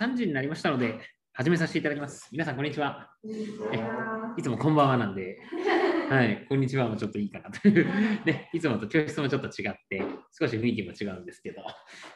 3時になりましたので、始めさせていただきます。皆さん、こんにちは。えいつもこんばんはなんで、はい、こんにちはもちょっといいかなという、ね、いつもと教室もちょっと違って、少し雰囲気も違うんですけど、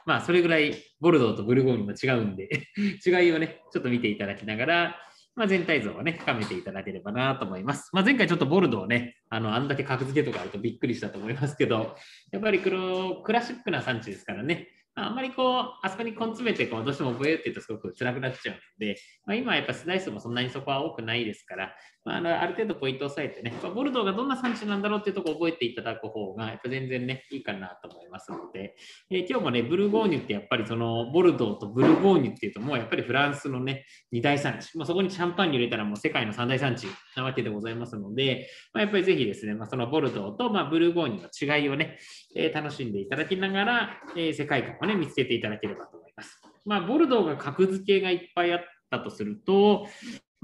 まあ、それぐらいボルドーとブルゴーニュも違うんで、違いをね、ちょっと見ていただきながら、まあ、全体像をね、深めていただければなと思います。まあ、前回ちょっとボルドーね、あの、あんだけ格付けとかあるとびっくりしたと思いますけど、やっぱり黒クラシックな産地ですからね、あんまりこう、あそこに根詰めてこうどうしても覚えるって言うとすごく辛くなっちゃうので、まあ、今はやっぱスライスもそんなにそこは多くないですから、まあ、ある程度ポイントを押さえてね、ボルドーがどんな産地なんだろうっていうところを覚えていただく方が、やっぱ全然ね、いいかなと思いますので、えー今日もね、ブルゴーニュってやっぱりそのボルドーとブルゴーニュっていうと、もうやっぱりフランスのね、二大産地、まあ、そこにシャンパンに入れたらもう世界の三大産地なわけでございますので、まあ、やっぱりぜひですね、まあ、そのボルドーとまあブルゴーニュの違いをね、えー楽しんでいただきながら、えー世界観をね、見つけていただければと思います。まあ、ボルドーが格付けがいっぱいあったとすると、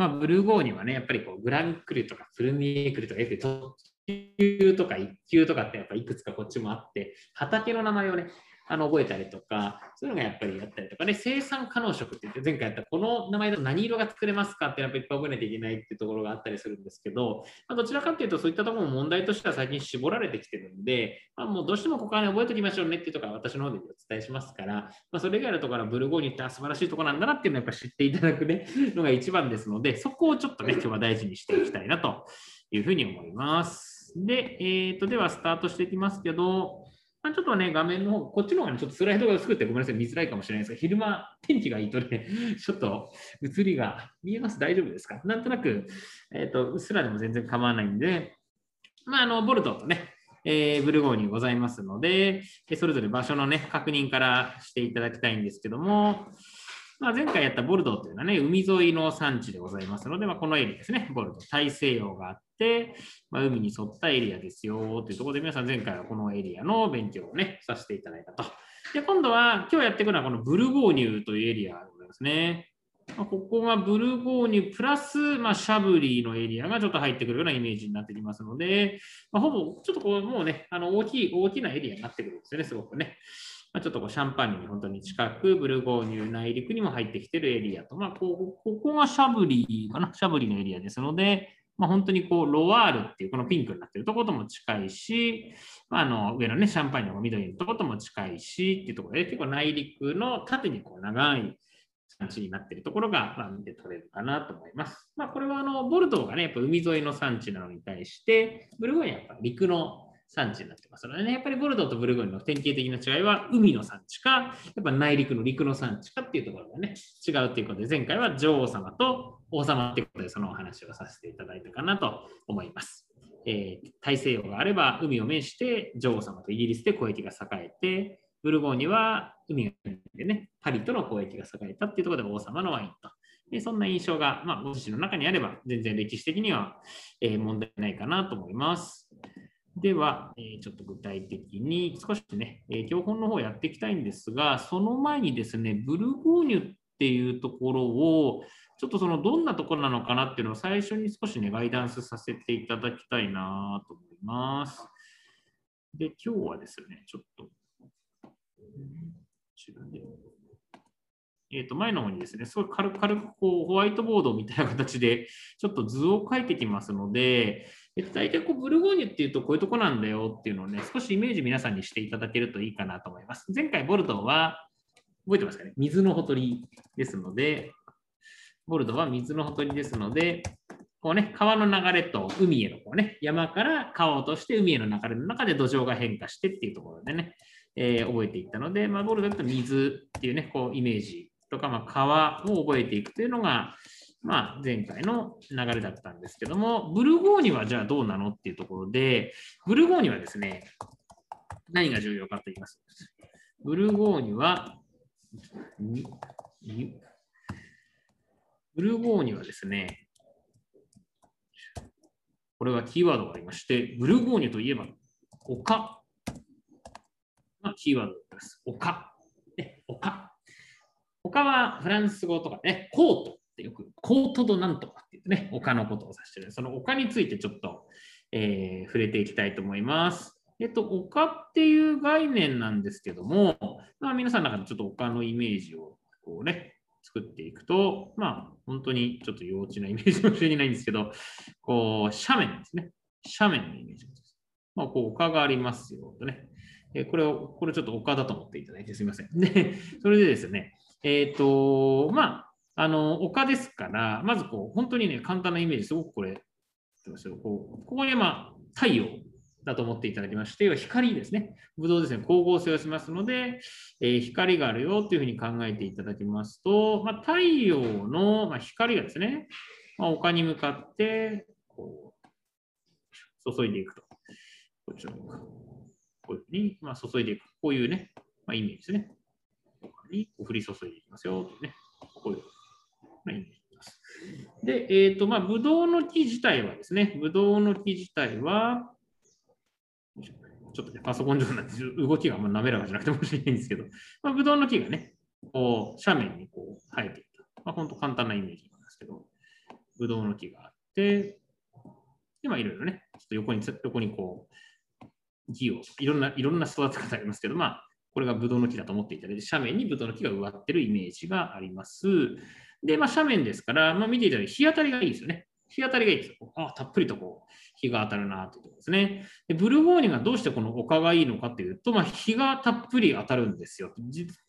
まあ、ブルゴーニはね、やっぱりこうグランクルとかプルミエクルとか、やっぱり特級とか1級とかってやっぱいくつかこっちもあって、畑の名前をね、あの覚えたりとか、そういうのがやっぱりやったりとかね、生産可能食って言って、前回やったこの名前だと何色が作れますかってやっぱりいっぱい覚えなきゃいけないっていうところがあったりするんですけど、まあ、どちらかっていうとそういったところも問題としては最近絞られてきてるんで、まあ、もうどうしてもここはね、覚えておきましょうねっていうところは私の方でお伝えしますから、まあ、それ以外のところはブルゴーニュってあ素晴らしいところなんだなっていうのをやっぱ知っていただくね、のが一番ですので、そこをちょっとね、今日は大事にしていきたいなというふうに思います。で、えー、とではスタートしていきますけど、まあ、ちょっとね、画面の方、こっちの方がね、ちょっとスライドが薄くてごめんなさい、見づらいかもしれないですが、昼間、天気がいいとね、ちょっと映りが見えます？大丈夫ですか？なんとなく、えっ、と、うっすらでも全然構わないんで、まあ、あの、ボルトとね、えーブルゴーニュございますので、それぞれ場所のね、確認からしていただきたいんですけども、まあ、前回やったボルドーというのはね、海沿いの産地でございますので、まあ、このエリアですね、ボルドー、大西洋があって、まあ、海に沿ったエリアですよというところで、皆さん前回はこのエリアの勉強をね、させていただいたと。で、今度は今日やっていくのはこのブルゴーニュというエリアでございますね。まここがブルゴーニュプラス、まあ、シャブリーのエリアがちょっと入ってくるようなイメージになってきますので、まあ、ほぼちょっとこうもうね、あの大きい大きなエリアになってくるんですよね、すごくね。まあ、ちょっとこうシャンパーニュに本当に近く、ブルゴーニュ内陸にも入ってきているエリアと、まあ、こここがシャブリーかな、シャブリーのエリアですので、まあ、本当にこうロワールっていうこのピンクになってるとことも近いし、まあ、あの上のね、シャンパンニュの緑のとことも近いしっていうところで、結構内陸の縦にこう長い産地になっているところが、ま、見て取れるかなと思います。まあ、これはあのボルドーがね、やっぱ海沿いの産地なのに対して、ブルゴーニュはやっぱ陸の産地になってますのでね、やっぱりボルドーとブルゴーニュの典型的な違いは海の産地か、やっぱ内陸の陸の産地かっていうところがね、違うということで、前回は女王様と王様っていうことで、そのお話をさせていただいたかなと思います。えー大西洋があれば海を面して女王様とイギリスで交易が栄えて、ブルゴーニュは海があってね、パリとの交易が栄えたっていうところで王様のワインと。でそんな印象が、まあ、ご自身の中にあれば、全然歴史的には、えー問題ないかなと思います。では、えちょっと具体的に少しね、え教本の方やっていきたいんですが、その前にですね、ブルゴーニュっていうところを、ちょっとそのどんなところなのかなっていうのを最初に少しね、ガイダンスさせていただきたいなと思います。で、今日はですね、ちょっと、えー、と前の方にですね、すごい軽く軽くこうホワイトボードみたいな形で、ちょっと図を書いてきますので、えっと、大体こうブルゴーニュっていうとこういうとこなんだよっていうのをね、少しイメージ皆さんにしていただけるといいかなと思います。前回ボルドーは、覚えてますかね？水のほとりですので、ボルドーは水のほとりですので、こうね、川の流れと海へのこうね、山から川を落として海への流れの中で土壌が変化してっていうところでね、えー覚えていったので、まあ、ボルドーだと水っていうね、こうイメージとか、まあ、川を覚えていくというのが、まあ、前回の流れだったんですけども、ブルゴーニュはじゃあどうなのっていうところで、ブルゴーニュはですね、何が重要かと言いますと。ブルゴーニュは、ブルゴーニュはですね、これはキーワードがありまして、ブルゴーニュといえば、丘がキーワードです。丘。丘。丘はフランス語とかね、コートってよく、コートドなんとかって言ってね、丘のことを指してる。その丘についてちょっと、えー触れていきたいと思います。えっと、丘っていう概念なんですけども、まあ、皆さんの中でちょっと丘のイメージをこうね、作っていくと、まあ、本当にちょっと幼稚なイメージかもしれないんですけど、こう、斜面ですね。斜面のイメージです。まあ、こう、丘がありますよとね。えこれを、これちょっと丘だと思っていただいてすみません。で、それでですね、えっ、ー、と、まあ、あの、丘ですから、まずこう、本当にね、簡単なイメージ、すごくこれ、こうここにま、太陽だと思っていただきまして、光ですね。ブドウですね、光合成をしますので、えー、光があるよというふうに考えていただきますと、まあ、太陽の、ま光がですね、まあ、丘に向かってこう注いでいくと。こちらこういうふうに、ま注いでいく。こういうね、まイメージですね。ここに降り注いでいきますよね。こういう、まイメージ。で、えっ、ー、と、まあ、ブドウの木自体はですね、ブドウの木自体は、ちょっとね、パソコン上になって動きがあんま滑らかじゃなくて申し訳ないんですけど、まあ、ブドウの木がね、こう、斜面にこう生えていた。まあ、本当簡単なイメージなんですけど、ブドウの木があって、で、まあ、いろいろね、ちょっと横に、横にこう、木を、いろんな、いろんな育て方ありますけど、まあ、これがブドウの木だと思っていただいて、斜面にブドウの木が植わってるイメージがあります。で、まあ、斜面ですから、まあ、見ていただいて、日当たりがいいですよね。日当たりがいいですよ。あたっぷりとこう日が当たるなというところですね。でブルゴーニュがどうしてこの丘がいいのかっていうと、まあ、日がたっぷり当たるんですよ。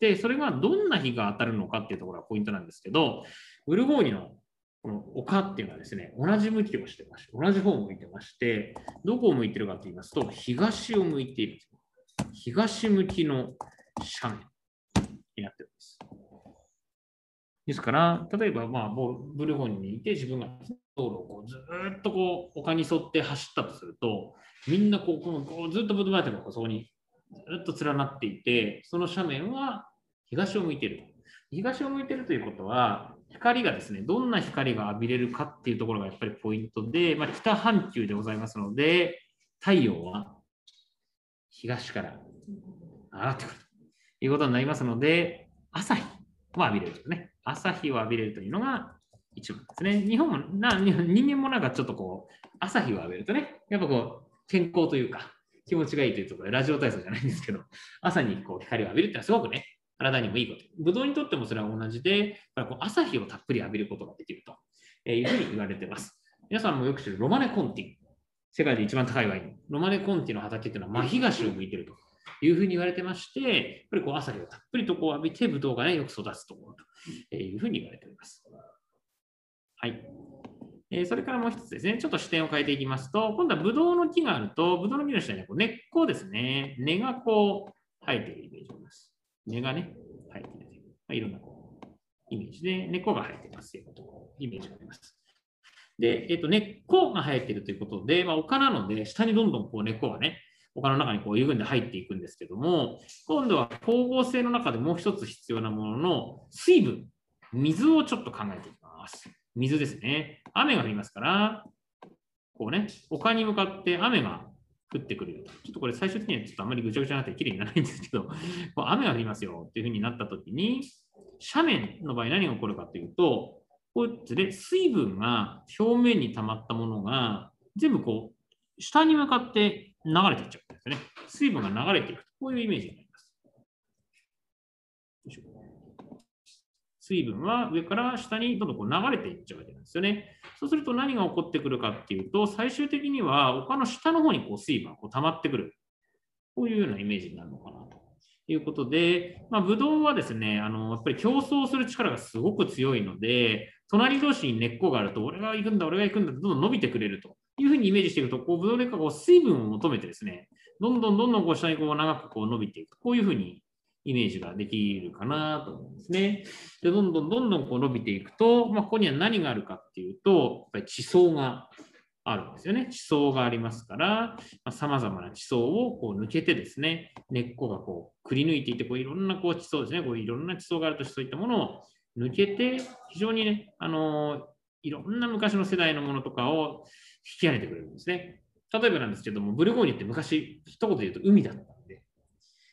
で、それがどんな日が当たるのかっていうところがポイントなんですけど、ブルゴーニュのこの丘っていうのはですね、同じ向きをしてまして、同じ方を向いてまして、どこを向いてるかと言いますと、東を向いている。東向きの斜面になってるんです。ですから、例えば、まあ、ブルゴーニュにいて、自分が道路をこうずっとこう丘に沿って走ったとすると、みんなこうこうずっとブドウバーテがそこにずっと連なっていて、その斜面は東を向いている。東を向いているということは、光がですね、どんな光が浴びれるかっていうところがやっぱりポイントで、まあ、北半球でございますので、太陽は東から上がってくるということになりますので、朝日は浴びれるとね。朝日を浴びれるというのが一番ですね。日本もな、人間もなんかちょっとこう、朝日を浴びるとね、やっぱこう、健康というか、気持ちがいいというところで、ラジオ体操じゃないんですけど、朝にこう光を浴びるってのはすごくね、体にもいいこと。ブドウにとってもそれは同じで、こう朝日をたっぷり浴びることができるというふうに言われています。皆さんもよく知るロマネコンティ。世界で一番高いワイン。ロマネコンティの畑っていうのは真東を向いているというふうに言われてまして、やっぱりこう朝日をたっぷりとこう浴びて、ブドウがね、よく育つところというふうに言われております。はい。えー、それからもう一つですね、ちょっと視点を変えていきますと、今度はブドウの木があると、ブドウの木の下にはこう根っこですね、根がこう生えているイメージがあります。根がね、生えている。まあ、いろんなこうイメージで、根っこが生えていますということイメージがあります。で、え、ー、と、根っこが生えているということで、まあ、丘なので、下にどんどんこう根っこがね、丘の中にこう緩んで入っていくんですけども、今度は光合成の中でもう一つ必要なものの水分、水をちょっと考えていきます。水ですね。雨が降りますから、こうね、丘に向かって雨が降ってくるよと。ちょっとこれ最終的にはちょっとあんまりぐちゃぐちゃになってきれいにならないんですけど、こう雨が降りますよっていうふうになったときに、斜面の場合何が起こるかというと、こうやって水分が表面に溜まったものが全部こう下に向かって流れていっちゃうんですね。水分が流れていく、こういうイメージになります。水分は上から下にどんどんこう流れていっちゃうわけなんですよね。そうすると何が起こってくるかっていうと、最終的には丘の下の方にこう水分がこう溜まってくる。こういうようなイメージになるのかなということで、まあ、ブドウはですね、あのやっぱり競争する力がすごく強いので、隣同士に根っこがあると、俺が行くんだ、俺が行くんだってどんどん伸びてくれるというふうにイメージしていくと、こうブドウの根っこが水分を求めてですね、どんどんどんどんこう下にこう長くこう伸びていく。こういうふうにイメージができるかなと思うんですね。で、どんどんどんどんこう伸びていくと、まあ、ここには何があるかっていうと、やっぱり地層があるんですよね。地層がありますから、さまざ、まな地層をこう抜けてですね、根っこがこうくり抜いていて、こういろんなこう地層ですね、こういろんな地層があるとそういったものを抜けて、非常にね、あのいろんな昔の世代のものとかを引き上げてくれるんですね。例えばなんですけども、ブルゴーニュって昔、一言で言うと海だったんで。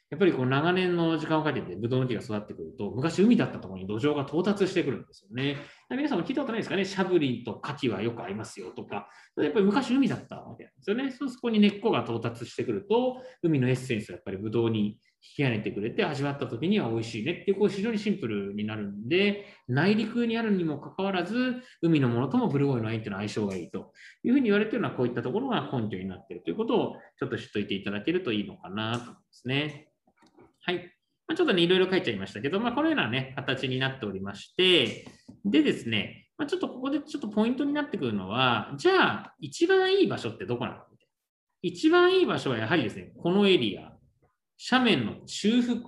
やっぱりこう長年の時間をかけてブドウの木が育ってくると、昔海だったところに土壌が到達してくるんですよね。皆さんも聞いたことないですかね、シャブリンとカキはよく合いますよとか、やっぱり昔海だったわけなんですよね。そうそこに根っこが到達してくると、海のエッセンスがやっぱりブドウに引き上げてくれて味わった時には美味しいねっていう、こう非常にシンプルになるんで、内陸にあるにもかかわらず、海のものともブルゴーニュのワインというのは相性がいいというふうに言われているのは、こういったところが根拠になっているということをちょっと知っておいていただけるといいのかなと思いますね。はい。まあ、ちょっとね、いろいろ書いちゃいましたけど、まあ、このようなね、形になっておりまして、でですね、まあ、ちょっとここでちょっとポイントになってくるのは、じゃあ、一番いい場所ってどこなの？一番いい場所はやはりですね、このエリア、斜面の中腹、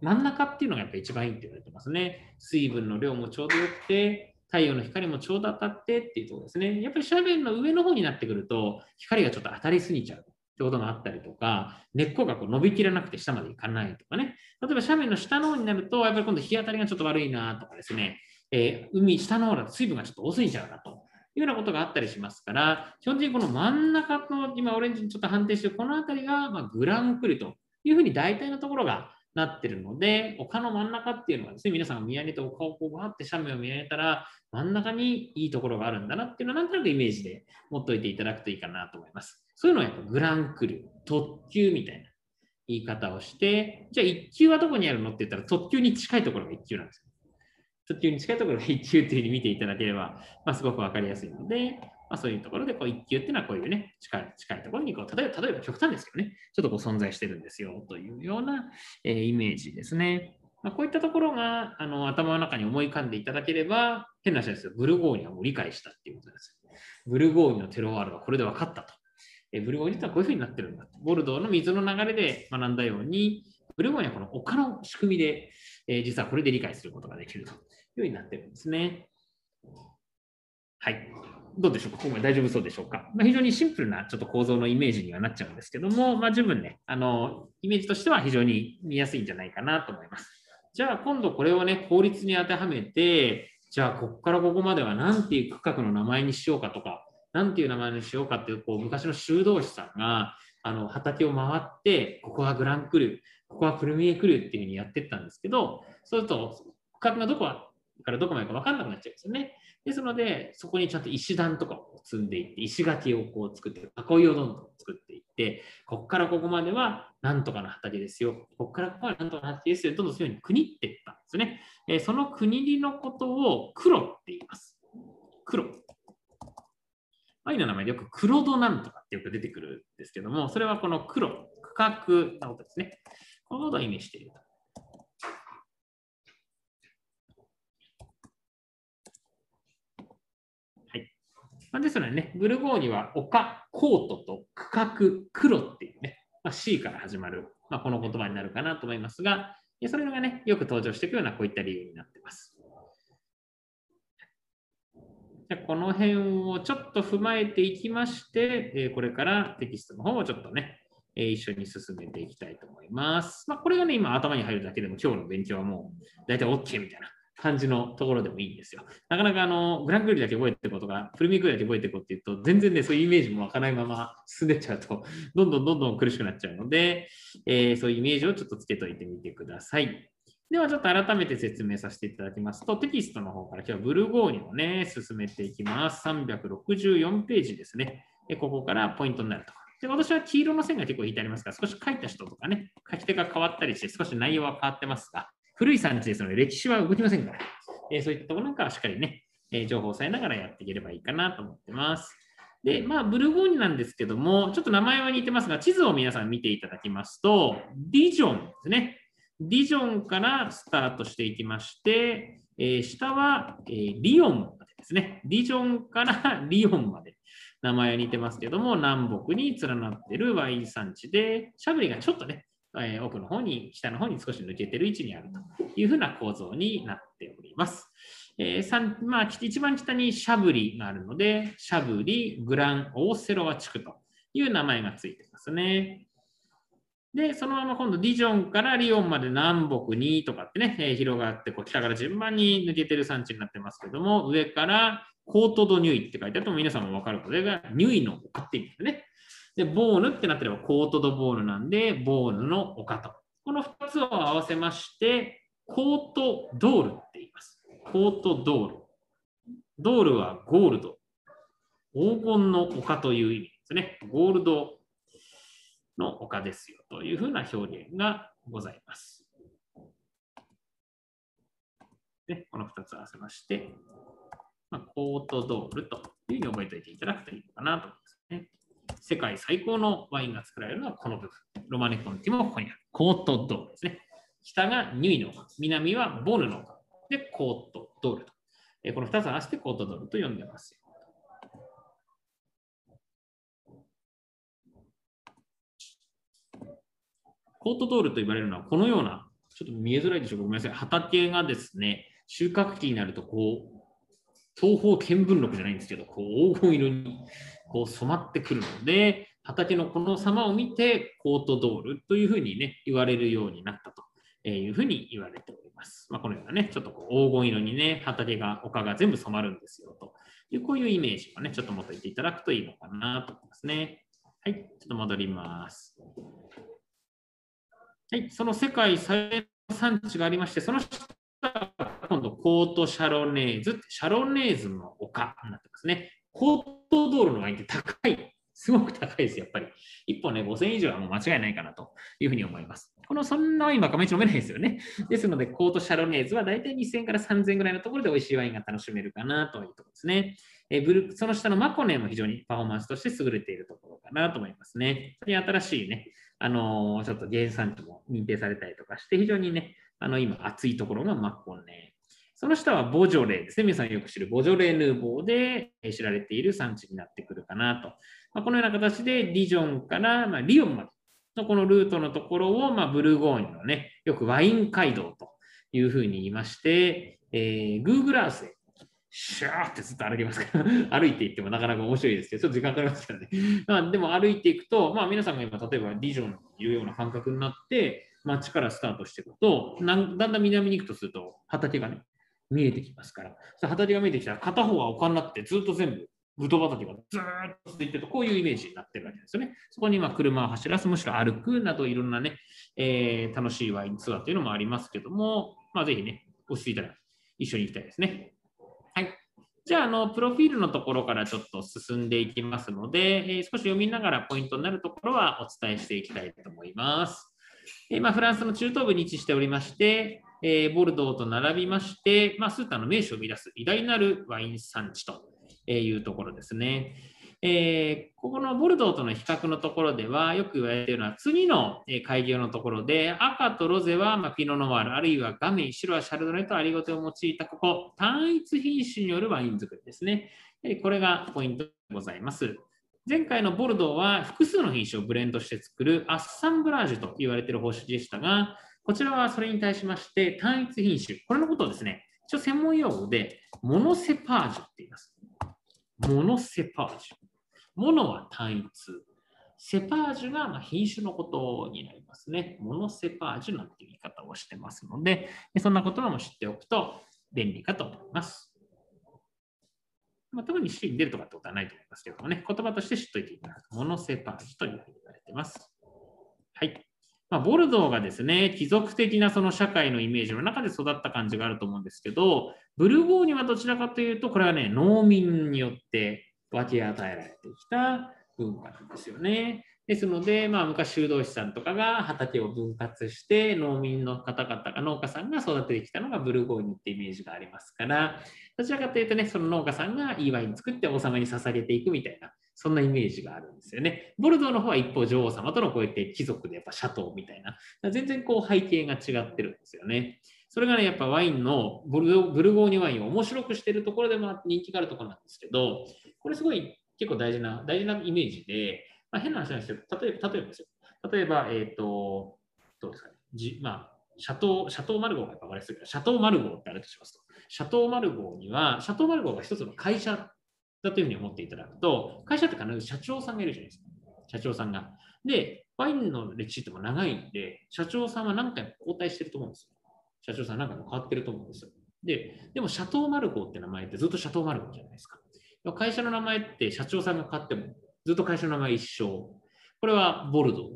真ん中っていうのがやっぱ一番いいって言われてますね。水分の量もちょうどよくて、太陽の光もちょうど当たってっていうところですね。やっぱり斜面の上の方になってくると、光がちょっと当たりすぎちゃうってことがあったりとか、根っこがこう伸びきらなくて下まで行かないとかね。例えば斜面の下の方になると、やっぱり今度日当たりがちょっと悪いなとかですね、えー、海、下の方だと水分がちょっと多すぎちゃうなというようなことがあったりしますから、基本的にこの真ん中の今オレンジにちょっと判定してこの辺りが、まグランクリというふうに大体のところがなっているので、丘の真ん中っていうのはですね、皆さんが見上げて丘をこうバーって斜面を見上げたら、真ん中にいいところがあるんだなっていうのはなんとなくイメージで持っておいていただくといいかなと思います。そういうのはやっぱグランクル、特急みたいな言い方をして、じゃあ1級はどこにあるのって言ったら特急に近いところが1級なんですよ。特急に近いところが1級っていうふうに見ていただければ、まあ、すごくわかりやすいので、まあ、そういうところでこう1級っていうのはこういうね、近い近いところにこう、例えば、例えば極端ですけどね、ちょっとこう存在してるんですよというような、えー、イメージですね。まあ、こういったところがあの頭の中に思い浮かんでいただければ、変な話ですよ、ブルゴーニュはもう理解したっていうことです。ブルゴーニュのテロワールはこれで分かったと。えブルゴーニュってはこういうふうになってるんだ。ボルドーの水の流れで学んだように、ブルゴーニュはこの丘の仕組みで、えー、実はこれで理解することができるというようになってるんですね。はい。どうでしょうか？今回大丈夫そうでしょうか、まあ、非常にシンプルなちょっと構造のイメージにはなっちゃうんですけども、まあ、十分ね、あの、イメージとしては非常に見やすいんじゃないかなと思います。じゃあ今度これをね、法律に当てはめて、じゃあここからここまでは何ていう区画の名前にしようかとか、何ていう名前にしようかっていう、こう昔の修道士さんがあの畑を回って、ここはグランクルー、ここはプルミエクルーっていうふうにやってったんですけど、そうすると区画がどこからどこまでか分かんなくなっちゃうんですよね。ですので、そこにちゃんと石段とかを積んでいって、石垣をこう作って、囲いをどんどん作っていって、ここからここまではなんとかの畑ですよ。ここからここはなんとかの畑ですよ。どんどんそういうふうに国っていったんですね。え、その国りのことを黒って言います。黒。愛の名前でよく黒度なんとかってよく出てくるんですけども、それはこの黒、区画のことですね。このことを意味していると。まあ、ですのでね、ブルゴーニュは丘、コートと区画、黒っていうね、まあ、C から始まる、まあ、この言葉になるかなと思いますが、それがね、よく登場していくようなこういった理由になっています。じゃこの辺をちょっと踏まえていきまして、これからテキストの方をちょっとね、一緒に進めていきたいと思います。まあ、これがね、今頭に入るだけでも今日の勉強はもう大体 OK みたいな感じのところでもいいんですよ。なかなかあのグランクルだけ覚えていくことが、フルミクルだけ覚えていくっていうと、全然ね、そういうイメージもわかないまま進んでっちゃうと、どんどんどんどん苦しくなっちゃうので、えー、そういうイメージをちょっとつけといてみてください。ではちょっと改めて説明させていただきますと、テキストの方から今日はブルゴーニュをね、進めていきます。364ページですね。ここからポイントになると。で私は黄色の線が結構引いてありますから、少し書いた人とかね、書き手が変わったりして、少し内容は変わってますが、古い産地ですので、歴史は動きませんから、えー、そういったところなんかはしっかりね、えー、情報を抑えながらやっていければいいかなと思ってます。で、まあ、ブルゴーニュなんですけども、ちょっと名前は似てますが、地図を皆さん見ていただきますと、ディジョンですね。ディジョンからスタートしていきまして、えー、下は、えー、リヨンまでですね。ディジョンからリヨンまで。名前は似てますけども、南北に連なっているワイン産地で、シャブリがちょっとね、えー、奥の方に、下の方に少し抜けてる位置にあるというふうな構造になっております。えーまあ、一番北にシャブリがあるので、シャブリ、グラン、オーセロワ地区という名前がついてますね。で、そのまま今度ディジョンからリオンまで南北にとかってね、えー、広がって、こう北から順番に抜けてる産地になってますけども、上からコートドニュイって書いてあると皆さんもわかるこれがニュイの丘って意味ですね。で、ボーヌってなってればコートドボーヌなんで、ボーヌの丘と。この2つを合わせまして、コートドールって言います。コートドール。ドールはゴールド。黄金の丘という意味ですね。ゴールドの丘ですよというふうな表現がございます。で、この2つ合わせまして、まあ、コートドールというふうに覚えておいていただくといいのかなと思いますね。世界最高のワインが作られるのはこの部分。ロマネコンティもここにある。コートドールですね。北がニュイの丘、南はボルの丘。で、コートドールと。えこの2つ合わせてコートドールと呼んでます。コートドールと言われるのはこのような、ちょっと見えづらいでしょうか、ごめんなさい。畑がですね、収穫期になると、こう、東方見聞録じゃないんですけど、こう黄金色にこう染まってくるので、畑のこの様を見て、コートドールというふうにね、言われるようになったというふうに言われております。まあ、このようなね、ちょっとこう黄金色にね、畑が、丘が全部染まるんですよという、こういうイメージをね、ちょっと持っていていただくといいのかなと思いますね。はい、ちょっと戻ります。はい、その世界最大の産地がありまして、その下今度コートシャロネーズシャロネーズの丘になってますね。コート道路のワインって高い。すごく高いです、やっぱり。1本ね、5000円以上はもう間違いないかなというふうに思います。このそんなワインばっかめちゃ飲めないですよね。ですので、コートシャロネーズはだいたい2000から3000ぐらいのところで美味しいワインが楽しめるかなというところですね。えブルその下のマコネも非常にパフォーマンスとして優れているところかなと思いますね。新しいね、あのー、ちょっと原産地も認定されたりとかして、非常にね、あの今熱いところがマコネその下はボジョレーですね。皆さんよく知るボジョレーヌーボーで知られている産地になってくるかなと。まあ、このような形でリジョンから、まあリヨンまでのこのルートのところを、まあブルゴーニュのね、よくワイン街道というふうに言いまして、えー、Google Earth でシャーってずっと歩きますから 歩いていってもなかなか面白いですけど、ちょっと時間かかりますからね。まあ、でも歩いていくと、まあ、皆さんが今、例えばリジョンにいるような感覚になって、街からスタートしていくと、だんだん南に行くとすると、畑がね、見えてきますから、畑が見えてきたら片方は丘になってずっと全部ぶど畑がずっと続いてると、こういうイメージになってるわけですよね。そこにま車を走らす、むしろ歩くなどいろんなね、えー、楽しいワインツアーというのもありますけども、まあ、ぜひね、落ち着いたら一緒に行きたいですね。はい。じゃあ、あの、プロフィールのところからちょっと進んでいきますので、えー、少し読みながらポイントになるところはお伝えしていきたいと思います。えー、まあ、フランスの中東部に位置しておりまして、え、ボルドーと並びまして、ま、スーターの名手を生み出す偉大なるワイン産地というところですね。えー、ここのボルドーとの比較のところでは、よく言われているのは、次の開業のところで、赤とロゼはまピノノワール、あるいはガメイ、白はシャルドネとアリゴテを用いたここ、単一品種によるワイン作りですね。これがポイントでございます。前回のボルドーは複数の品種をブレンドして作るアッサンブラージュと言われている方式でしたが、こちらはそれに対しまして単一品種。これのことをですね、一応専門用語でモノセパージュって言います。モノセパージュ。モノは単一。セパージュが品種のことになりますね。モノセパージュなんて言い方をしてますので、そんな言葉も知っておくと便利かと思います。まあ、特に C に出るとかってことはないと思いますけどもね、言葉として知っておいていただく。モノセパージというふうに言われています。はい。まあ、ボルドーがですね、貴族的なその社会のイメージの中で育った感じがあると思うんですけど、ブルゴーニュはどちらかというと、これはね、農民によって分け与えられてきた文化なんですよね。ですので、まあ、昔修道士さんとかが畑を分割して農民の方々が農家さんが育ててきたのがブルゴーニュってイメージがありますからどちらかというとねその農家さんがいいワイン作って王様に捧げていくみたいなそんなイメージがあるんですよね。ボルドーの方は一方女王様とのこうやって貴族でやっぱシャトーみたいな、全然こう背景が違ってるんですよね。それがね、やっぱワインのブルブルゴーニュワインを面白くしてるところでも人気があるところなんですけど、これすごい結構大事な、大事なイメージで、まあ、変な話なんですけど、例えば、例えばですよ。例えば、えっ、ー、と、どうですかね。じまあ、シャトー、シャトーマルゴーが分かりやすいから、シャトーマルゴーってあるとしますと。シャトーマルゴーには、シャトーマルゴーが一つの会社だというふうに思っていただくと、会社って必ず社長さんがいるじゃないですか。社長さんが。で、ワインの歴史っても長いんで、社長さんは何回も交代してると思うんですよ。社長さん何回も変わってると思うんですよ。で、でも、シャトーマルゴーって名前ってずっとシャトーマルゴーじゃないですか。会社の名前って社長さんが変わっても、ずっと会社の名前一緒。これはボルドー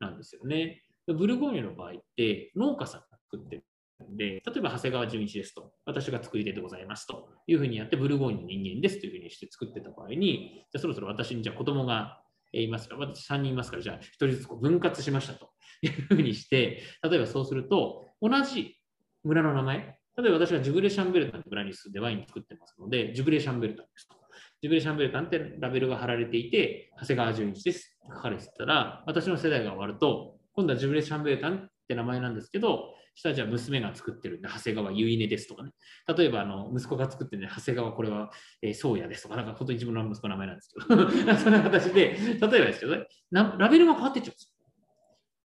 なんですよね。ブルゴーニュの場合って、農家さんが作ってるんで、例えば長谷川純一ですと、私が作り手でございますというふうにやって、ブルゴーニュの人間ですというふうにして作ってた場合に、じゃそろそろ私にじゃあ子供がいますから、私3人いますから、じゃあ1人ずつこう分割しましたというふうにして、例えばそうすると、同じ村の名前、例えば私がジュブレシャンベルタンって村に住んでワイン作ってますので、ジュブレシャンベルタンですと。ジブレシャンベルタンってラベルが貼られていて、長谷川純一ですって書かれてたら、私の世代が終わると、今度はジブレシャンベルタンって名前なんですけど、下じゃ娘が作ってるんで、長谷川ゆいねですとかね。例えば、あの息子が作ってるんで、長谷川これは、えー、宗谷ですとか、なんか本当に自分の息子の名前なんですけど、そんな形で、例えばですけどね、ラベルが変わっていっちゃうんですよ。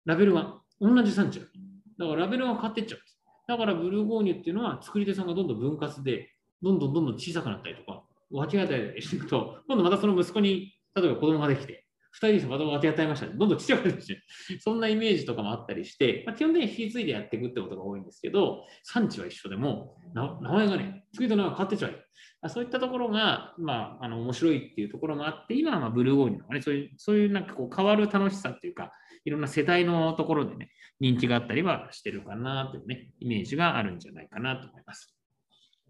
ラベルが同じ産地だからラベルが変わっていっちゃうんです。だからブルーゴーニュっていうのは作り手さんがどんどん分割で、どんどんどんどん小さくなったりとか、分け与えしていくと、今度またその息子に、例えば子供ができて、2人でまた分け与えましたね。どんどんちっちゃくなってそんなイメージとかもあったりして、まあ、基本的に引き継いでやっていくってことが多いんですけど、産地は一緒でも、名前がね、作り手の名前が変わってちゃう。そういったところが、まあ、あの面白いっていうところもあって、今はまブルーゴーニュのね、そういう、そういうなんかこう変わる楽しさっていうか、いろんな世代のところでね、人気があったりはしてるかなというね、イメージがあるんじゃないかなと思います。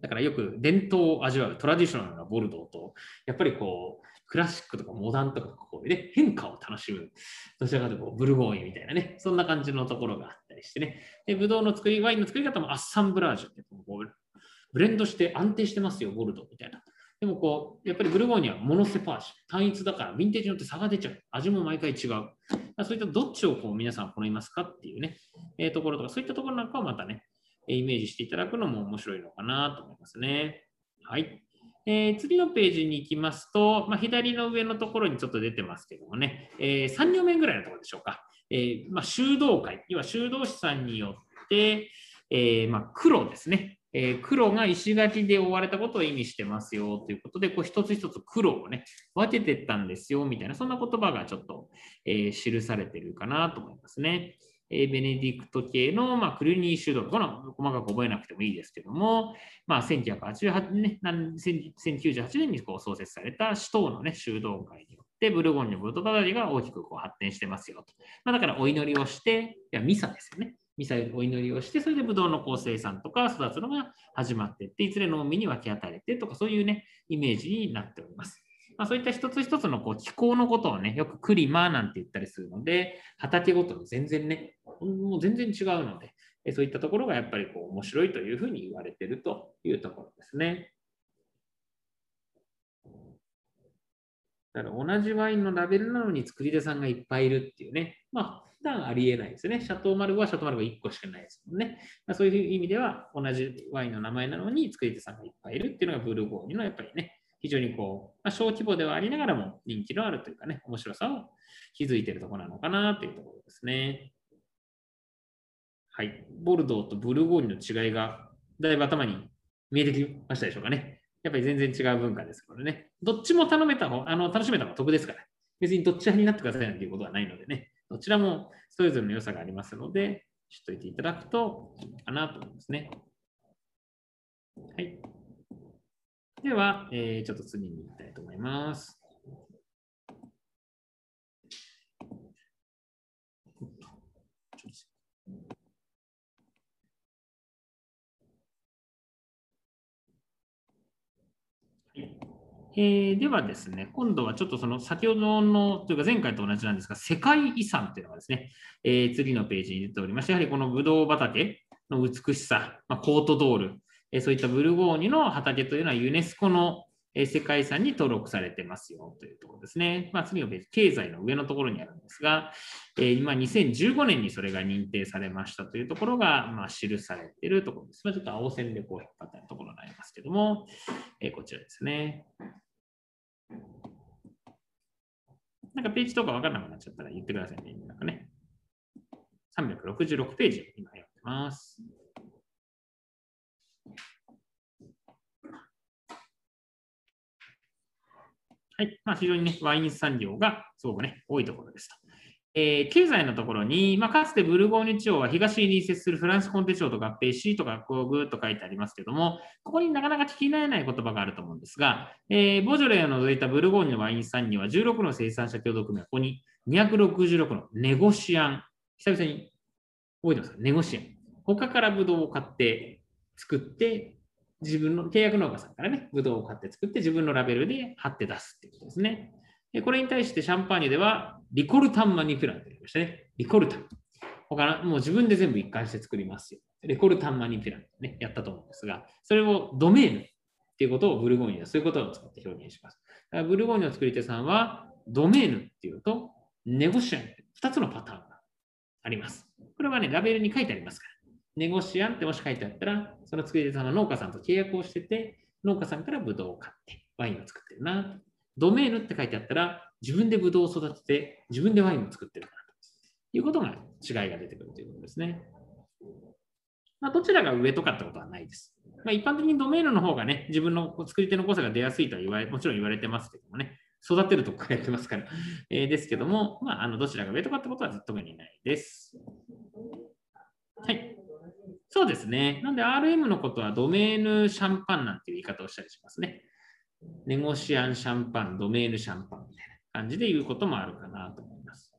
だからよく伝統を味わうトラディショナルなボルドーと、やっぱりこう、クラシックとかモダンとかこう、ね、変化を楽しむ、どちらかというとブルゴーニュみたいなね、そんな感じのところがあったりしてね、でブドウの作り、ワインの作り方もアッサンブラージュってこうブレンドして安定してますよ、ボルドーみたいな。でもこう、やっぱりブルゴーニュはモノセパージュ、単一だからヴィンテージによって差が出ちゃう。味も毎回違う。そういったどっちをこう皆さん好みますかっていうね、えー、ところとか、そういったところなんかをまたね、イメージしていただくのも面白いのかなと思いますね。はい。えー、次のページに行きますと、まあ、左の上のところにちょっと出てますけどもね、えー、3両目ぐらいのところでしょうか。えーまあ、修道会、要は修道士さんによって、えーまあ、黒ですね。え、黒が石垣で覆われたことを意味してますよということで、こう一つ一つ黒をね、分けてったんですよみたいな、そんな言葉がちょっと、え、記されてるかなと思いますね。えー、ベネディクト系の、まあ、クルニー修道この細かく覚えなくてもいいですけども、まあ、1988年、1098年にこう創設された首都の、ね、修道会によって、ブルゴンニュ・ブルトダリが大きくこう発展してますよと。まあ、だからお祈りをして、いやミサですよね。ミサお祈りをして、それでブドウの高生産とか育つのが始まっていって、いずれ農民に分け与えてとか、そういうね、イメージになっております。まあ、そういった一つ一つのこう気候のことをね、よくクリマーなんて言ったりするので、畑ごとに全然ね、もう全然違うので、そういったところがやっぱりこう面白いというふうに言われてるというところですね。だから同じワインのラベルなのに作り手さんがいっぱいいるっていうね、まあ、普段ありえないですね。シャトーマルゴはシャトーマルが1個しかないですもんね。まあ、そういう意味では同じワインの名前なのに作り手さんがいっぱいいるっていうのがブルゴーニュのやっぱりね、非常にこう、まあ、小規模ではありながらも人気のあるというかね、面白さを築いているところなのかなというところですね。はい。ボルドーとブルゴーニュの違いがだいぶ頭に見えてきましたでしょうかね。やっぱり全然違う文化ですからね。どっちも頼めた方、あの楽しめた方が得ですから。別にどっち派になってくださいなんていうことはないのでね。どちらもそれぞれの良さがありますので、知っておいていただくといいかなと思いますね。はい。では、えー、ちょっと次に行きたいと思います。えー、ではですね、今度はちょっとその先ほどのというか前回と同じなんですが、世界遺産というのがですね、えー、次のページに出ておりまして、やはりこのブドウ畑の美しさ、まあ、コートドール、え、そういったブルゴーニュの畑というのはユネスコの世界遺産に登録されてますよというところですね。まあ、次のページ、経済の上のところにあるんですが、え、今2015年にそれが認定されましたというところが、まあ、記されているところです。まあ、ちょっと青線でこう引っ張ったところになりますけども、え、こちらですね。なんかページとか分からなくなっちゃったら言ってくださいね。なんかね。366ページ今やってます。はい。まあ、非常にね、ワイン産業がすごくね、多いところですと。えー、経済のところに、まあ、かつてブルゴーニュ地方は東に隣接するフランスコンテ地方と合併しとか、こうぐーっと書いてありますけども、ここになかなか聞き慣れない言葉があると思うんですが、えー、ボジョレーを除いたブルゴーニュのワイン産には16の生産者協同組合、ここに266のネゴシアン、久々に覚えてますか？ネゴシアン。他からブドウを買って作って、自分の契約農家さんからね、ブドウを買って作って自分のラベルで貼って出すっていうことですね。でこれに対してシャンパーニュでは、リコルタンマニピュランと言いましたね。リコルタン。他の、もう自分で全部一貫して作りますよ。レコルタンマニピュランね、やったと思うんですが、それをドメーヌっていうことをブルゴーニュはそういうことを使って表現します。だからブルゴーニュの作り手さんは、ドメーヌっていうと、ネゴシアン2つのパターンがあります。これはね、ラベルに書いてありますから。ネゴシアンってもし書いてあったら、その作り手さんは農家さんと契約をしてて、農家さんからブドウを買ってワインを作ってるな。ドメーヌって書いてあったら、自分でブドウを育てて、自分でワインを作ってるなということが違いが出てくるということですね。まあ、どちらが上とかってことはないです。まあ、一般的にドメーヌの方がね、自分の作り手の個性が出やすいとは言われ、もちろん言われてますけどもね、育てるとこからやってますから、えー、ですけども、まあ、あのどちらが上とかってことは特にないです。そうですね。なんで RM のことはドメーヌシャンパンなんていう言い方をしたりしますね。ネゴシアンシャンパン、ドメーヌシャンパンみたいな感じで言うこともあるかなと思います。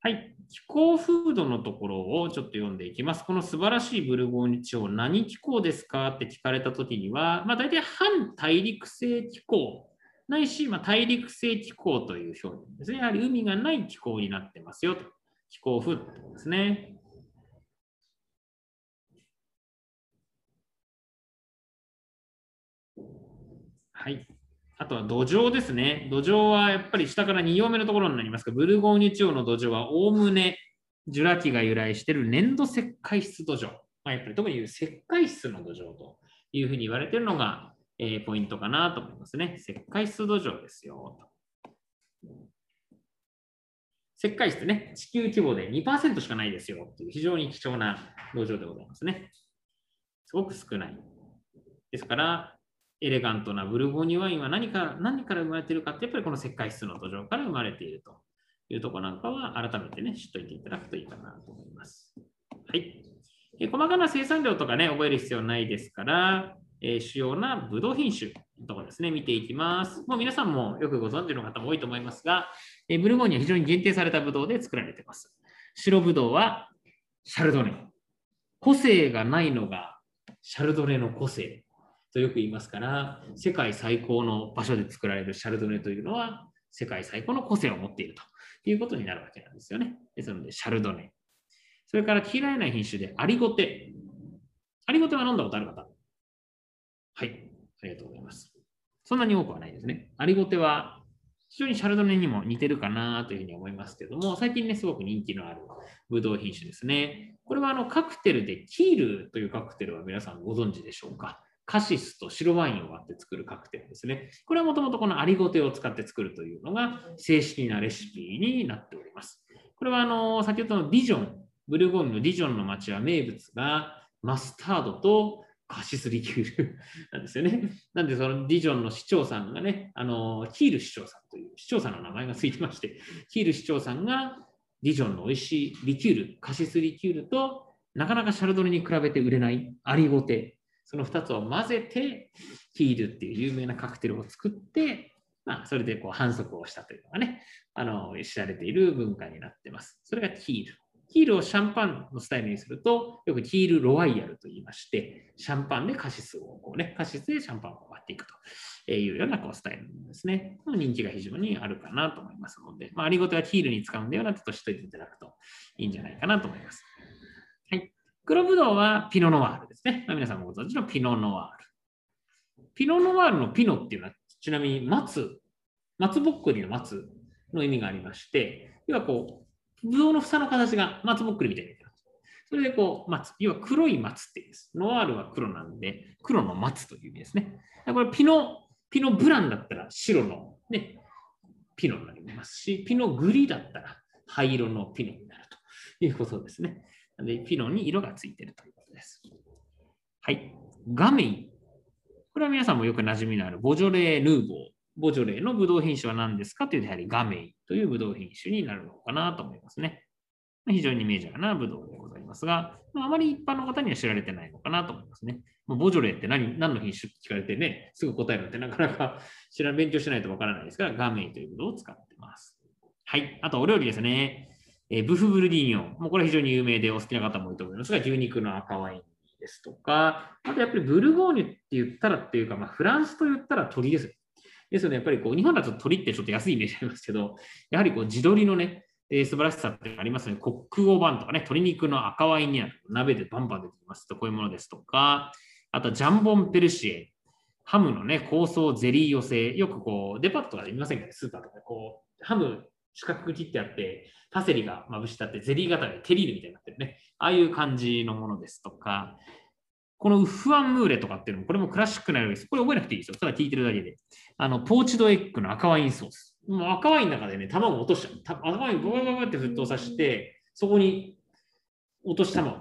はい。気候風土のところをちょっと読んでいきます。この素晴らしいブルゴーニュ地方、何気候ですか？って聞かれたときには、まあ、大体反大陸性気候ないし、まあ、大陸性気候という表現ですね。やはり海がない気候になってますよと。気候風土ですね。はい。あとは土壌ですね。土壌はやっぱり下から2行目のところになりますが、ブルゴーニュ地方の土壌はおおむねジュラ紀が由来している粘土石灰質土壌。まあ、やっぱり特に石灰質の土壌というふうに言われているのが、えー、ポイントかなと思いますね。石灰質土壌ですよ。石灰質ね、地球規模で2%しかないですよっていう非常に貴重な土壌でございますね。すごく少ない。ですから、エレガントなブルゴニュワインは何か何から生まれているかって、やっぱりこの石灰質の土壌から生まれているというところなんかは改めてね、知っておいていただくといいかなと思います。はい。え細かな生産量とかね、覚える必要ないですから、え、主要なブドウ品種のところですね、見ていきます。もう皆さんもよくご存知の方も多いと思いますが、え、ブルゴーニュは非常に限定されたブドウで作られています。白ブドウはシャルドネ。個性がないのがシャルドネの個性とよく言いますから、世界最高の場所で作られるシャルドネというのは、世界最高の個性を持っているということになるわけなんですよね。ですので、シャルドネ。それから嫌いな品種でアリゴテ。アリゴテは飲んだことある方はい。ありがとうございます。そんなに多くはないですね。アリゴテは非常にシャルドネにも似てるかなというふうに思いますけども、最近ね、すごく人気のあるブドウ品種ですね。これはあのカクテルでキールというカクテルは皆さんご存知でしょうか？カシスと白ワインを割って作るカクテルですね。これはもともとこのアリゴテを使って作るというのが正式なレシピになっております。これはあの先ほどのディジョン、ブルゴーニュのディジョンの町は名物がマスタードとシスリキュールなんですよね。なんでそのディジョンの市長さんがね、あのキール市長さんという市長さんの名前がついてまして、キール市長さんがディジョンの美味しいリキュール、カシスリキュールとなかなかシャルドネに比べて売れないアリゴテその2つを混ぜて、キールっていう有名なカクテルを作って、まあ、それでこう反則をしたというのがね、あの、知られている文化になってます。それがキール。キールをシャンパンのスタイルにすると、よくキールロワイヤルと言いまして、シャンパンでカシスをこうね、カシスでシャンパンを割っていくというようなこうスタイルですね。人気が非常にあるかなと思いますので、まあ、ありごとはキールに使うんだよなと知っておいていただくといいんじゃないかなと思います。はい。黒ぶどうはピノノワールですね。まあ、皆さんもご存知のピノノワール。ピノノワールのピノっていうのは、ちなみに松、松ぼっくりの松の意味がありまして、要はこう、ぶどうの房の形が松ぼっくりみたいな。それでこう、松、要は黒い松って言うんです。ノワールは黒なんで、黒の松という意味ですね。これピノ、ピノブランだったら白のね、ピノになりますし、ピノグリだったら灰色のピノになるということですね。で、ピノに色がついているということです。はい。ガメイ。これは皆さんもよく馴染みのあるボジョレー・ヌーボー。ボジョレーのブドウ品種は何ですかというと、やはりガメイというブドウ品種になるのかなと思いますね。非常にメジャーなブドウでございますが、あまり一般の方には知られてないのかなと思いますね。ボジョレーって何何の品種って聞かれてね、すぐ答えるってなかなか知ら勉強しないとわからないですから、ガメイというブドウを使ってます。はい。あと、お料理ですね。え、ブフブルディーニョ。もうこれ非常に有名でお好きな方も多いと思いますが、牛肉の赤ワインですとか、あとやっぱりブルゴーニュって言ったらっていうか、まあ、フランスと言ったら鳥です。ですので、やっぱりこう日本だと鳥ってちょっと安いイメージありますけど、やはりこう地鶏のね、えー、素晴らしさってありますね。コックオバンとかね、鶏肉の赤ワインにある鍋でバンバン出てきますと、こういうものですとか、あとジャンボンペルシエ、ハムのね、香草ゼリー寄せ、よくこう、デパートとかで見ませんかね、スーパーとかで、こう、ハム四角く切ってあって、パセリがまぶしてあって、ゼリー型でテリーヌみたいになってるね。ああいう感じのものですとか、このウフワンムーレとかっていうのも、これもクラシックなようです。これ覚えなくていいですよ。ただ聞いてるだけで。あの、ポーチドエッグの赤ワインソース。もう赤ワインの中でね、卵落としちゃう。赤ワインブワブワって沸騰させて、そこに落とし卵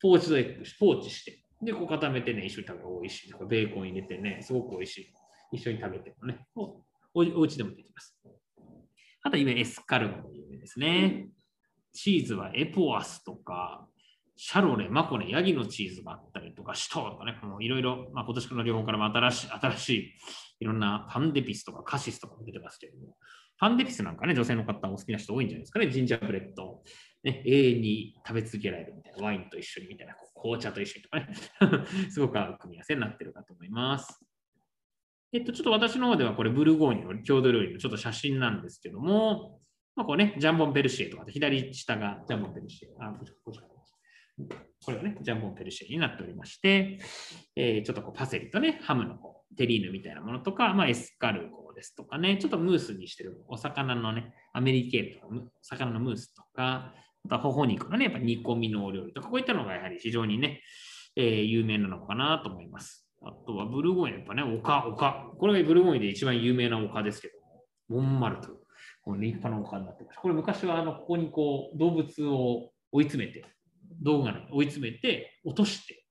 ポーチドエッグ、ポーチして。で、こう固めてね、一緒に食べる美味しい。ベーコン入れてね、すごく美味しい。一緒に食べてもね、おお家でもできます。あと、今エスカルゴも有名ですね。チーズはエポワスとか、シャロレ、マコネ、ヤギのチーズがあったりとか、シトーとかね、いろいろ、まあ、今年の両方からも新しい、新しい、いろんなパンデピスとかカシスとかも出てますけれども、パンデピスなんかね、女性の方お好きな人多いんじゃないですかね、ジンジャーブレッド、ね、永遠に食べ続けられるみたいな、ワインと一緒にみたいな、紅茶と一緒にとかね、すごく合う組み合わせになってるかと思います。えっと、ちょっと私の方ではこれ、ブルゴーニュの郷土料理のちょっと写真なんですけども、まあ、こうね、ジャンボンペルシエとか、左下がジャンボンペルシエ。あ、こっちこれがね、ジャンボンペルシェになっておりまして、えー、ちょっとこうパセリとね、ハムのこうテリーヌみたいなものとか、まあ、エスカルゴですとかね、ちょっとムースにしてるお魚のね、アメリケールとか、魚のムースとか、あとはほほ肉のね、やっぱ煮込みのお料理とか、こういったのがやはり非常にね、えー、有名なのかなと思います。あとはブルゴーニュ、やっぱね、丘、丘。これがブルゴーニュで一番有名な丘ですけどもモンマルト。この立派な丘になってます。これ昔はあのここにこう動物を追い詰めて、動画に追い詰めて、落として、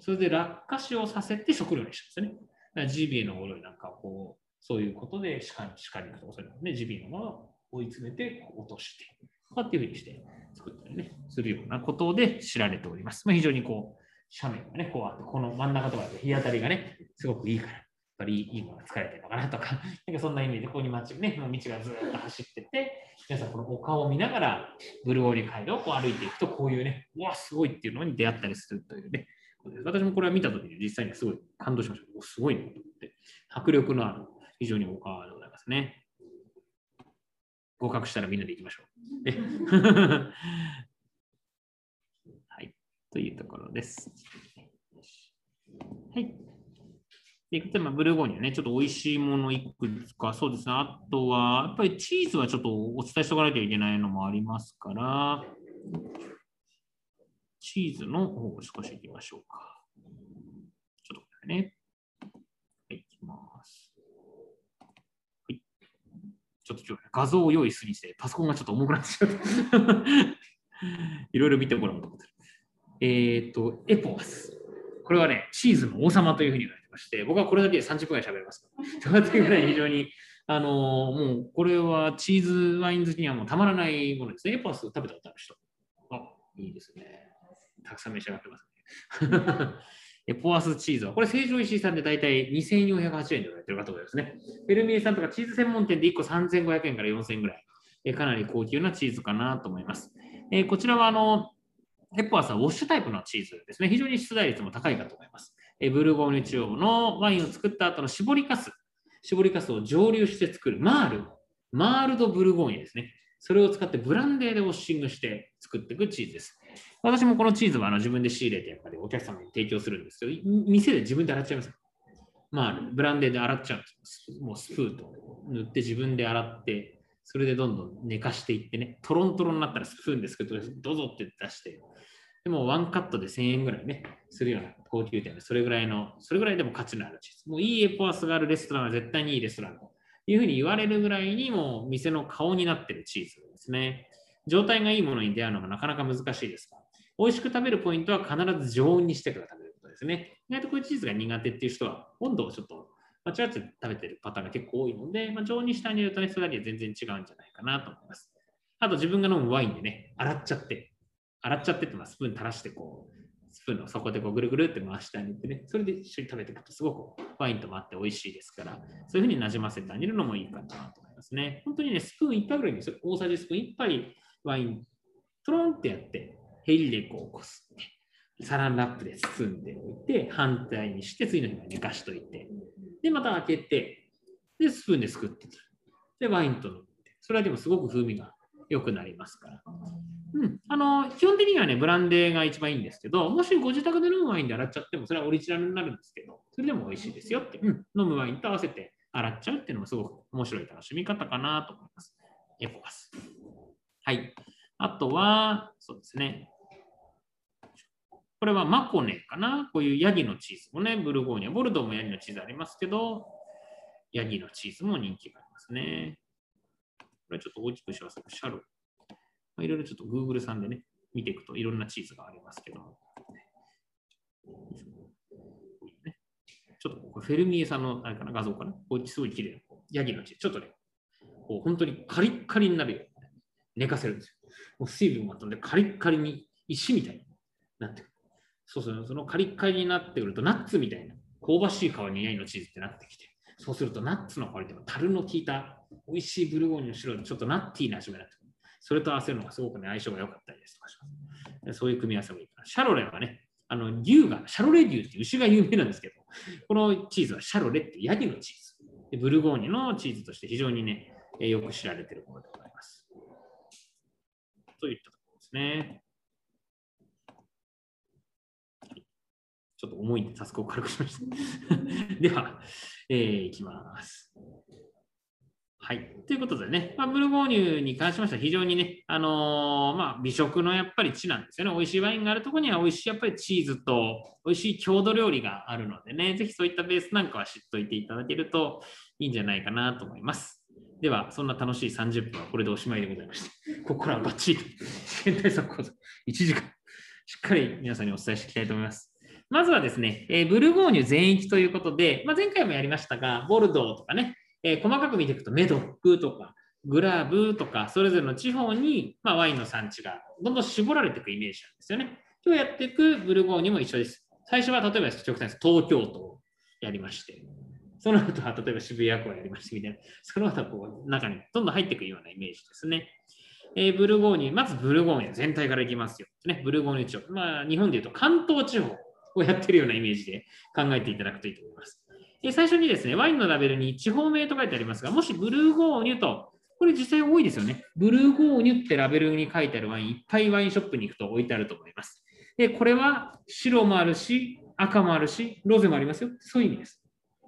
それで落下死をさせて食料にしたんですよね。だからジビエのお料理なんかこう、そういうことで鹿に鹿にとかそういうのね、ジビエのものを追い詰めて落として、こうやっていうふうにして作ったりね、するようなことで知られております。まあ、非常にこう、斜面がね、こうあって、この真ん中とかで日当たりがね、すごくいいから、ぱりいいものが疲れてるのかなとか、なんかそんな意味で、ここに街、ね、道がずっと走ってて、皆さんこの丘を見ながら、ブルゴーニュ街道をこう歩いていくと、こういうね、うわ、すごいっていうのに出会ったりするというね、私もこれは見たときに実際にすごい感動しました。すごいなと思って、迫力のある、非常に丘でございますね。合格したらみんなで行きましょう。はい、というところです。はい。で、例えばブルゴーニュね、ちょっと美味しいものいくつか、そうですね。あとは、やっぱりチーズはちょっとお伝えしておかなきゃいけないのもありますから、チーズの方を少しいきましょうか。ちょっとね。はい、いきます。はい。ちょっと今日ね画像を用意するにして、パソコンがちょっと重くなってしまった。いろいろ見てもらおうと思ってる。えっ、ー、と、エポワス。これはね、チーズの王様というふうに言われてまして、僕はこれだけで30分ぐらい喋れます。というぐらい非常に、あのー、もうこれはチーズワイン好きにはもうたまらないものですね。エパス食べたことある人。あ、いいですね。たくさん召し上がってますね。エポアスチーズは、これ成城石井さんで大体2408円で売られてるかと思いますね。フェルミエさんとかチーズ専門店で1個3500円から4000円ぐらい、えかなり高級なチーズかなと思います。えー、こちらはあの、エポアスはウォッシュタイプのチーズですね。非常に出題率も高いかと思います。ブルゴーニュ地方のワインを作った後の絞りかす、絞りかすを蒸留して作るマール、マールドブルゴーニュですね。それを使ってブランデーでウォッシングして作っていくチーズです。私もこのチーズはあの自分で仕入れてやっぱりお客様に提供するんですよ。店で自分で洗っちゃいます。マール、ブランデーで洗っちゃうんです。もうスプーンと塗って自分で洗って、それでどんどん寝かしていってね、トロントロになったらスプーンですけど、どうぞって出して、でもワンカットで1000円ぐらいね、するような高級店で、それぐらいの、それぐらいでも価値のあるチーズ。もういいエポアスがあるレストランは絶対にいいレストランというふうに言われるぐらいにも店の顔になってるチーズですね。状態がいいものに出会うのがなかなか難しいですが、美味しく食べるポイントは必ず常温にしてから食べることですね。意外とこういうチーズが苦手っていう人は、温度をちょっと間違って食べてるパターンが結構多いので、まあ、常温にしてあげるとね、それだけで全然違うんじゃないかなと思います。あと自分が飲むワインでね、洗っちゃって、洗っちゃってて、まあ、スプーン垂らしてこう、スプーンの底でこうぐるぐるって回してあげてね、それで一緒に食べていくとすごくワインともあって美味しいですから、そういうふうになじませてあげるのもいいかなと思いますね。本当にね、スプーン1杯ぐらいに大さじスプーン1杯ワイン、トロンってやって、ヘリでこうこすって、サランラップで包んでおいて、反対にして、次の日まで寝かしといて、で、また開けて、で、スプーンですくってで、ワインと飲んで、それはでもすごく風味が良くなりますから。うん、あの基本的にはね、ブランデーが一番いいんですけど、もしご自宅で飲むワインで洗っちゃっても、それはオリジナルになるんですけど、それでも美味しいですよって、うん、飲むワインと合わせて洗っちゃうっていうのもすごく面白い楽しみ方かなと思います。エポガス。はい。あとは、そうですね。これはマコネかなこういうヤギのチーズもね、ブルゴーニャ、ボルドーもヤギのチーズありますけど、ヤギのチーズも人気がありますね。これちょっと大きくします。シャロ。まあ、いろいろちょっと Google さんでね、見ていくといろんなチーズがありますけど。ちょっとこフェルミエさんのあれかな画像かな？こっちすごい綺麗なヤギのチーズ。ちょっとね、こう本当にカリッカリになるように寝かせるんですよ。もう水分が飛んでカリッカリに石みたいになってくる。そうするそのカリッカリになってくるとナッツみたいな香ばしい皮にヤギのチーズってなってきて、そうするとナッツの香りとか樽の効いた美味しいブルゴーニュの白でちょっとナッティーな味がなってくる。それと合わせるのがすごくね、相性が良かったりですとかします。そういう組み合わせもいいかな。シャロレはね、あの牛が、シャロレ牛って牛が有名なんですけど、このチーズはシャロレってヤギのチーズ。でブルゴーニュのチーズとして非常にね、よく知られているものでございます。といったところですね。ちょっと重いんでタスクを軽くしました。では、えー、いきます。はい。ということでね、まあ、ブルゴーニュに関しましては非常にね、あのー、まあ、美食のやっぱり地なんですよね。美味しいワインがあるとこには美味しいやっぱりチーズと美味しい郷土料理があるのでね、ぜひそういったベースなんかは知っといていただけるといいんじゃないかなと思います。では、そんな楽しい30分はこれでおしまいでございました。ここからはバッチリと、試験対策講座1時間、しっかり皆さんにお伝えしていきたいと思います。まずはですね、えー、ブルゴーニュ全域ということで、まあ、前回もやりましたが、ボルドーとかね、えー、細かく見ていくとメドックとか、グラブとか、それぞれの地方に、まあ、ワインの産地がどんどん絞られていくイメージなんですよね。今日やっていくブルゴーニュも一緒です。最初は例えば直線東京都をやりまして、その後は例えば渋谷区をやりましてみたいな、その後こう中にどんどん入っていくようなイメージですね。えー、ブルゴーニュ、まずブルゴーニュ全体からいきますよ。ね、ブルゴーニュ地方。まあ、日本でいうと関東地方をやってるようなイメージで考えていただくといいと思います。で最初にですね、ワインのラベルに地方名と書いてありますが、もしブルーゴーニュと、これ実際多いですよね。ブルーゴーニュってラベルに書いてあるワイン、いっぱいワインショップに行くと置いてあると思います。で、これは白もあるし、赤もあるし、ロゼもありますよ。そういう意味です。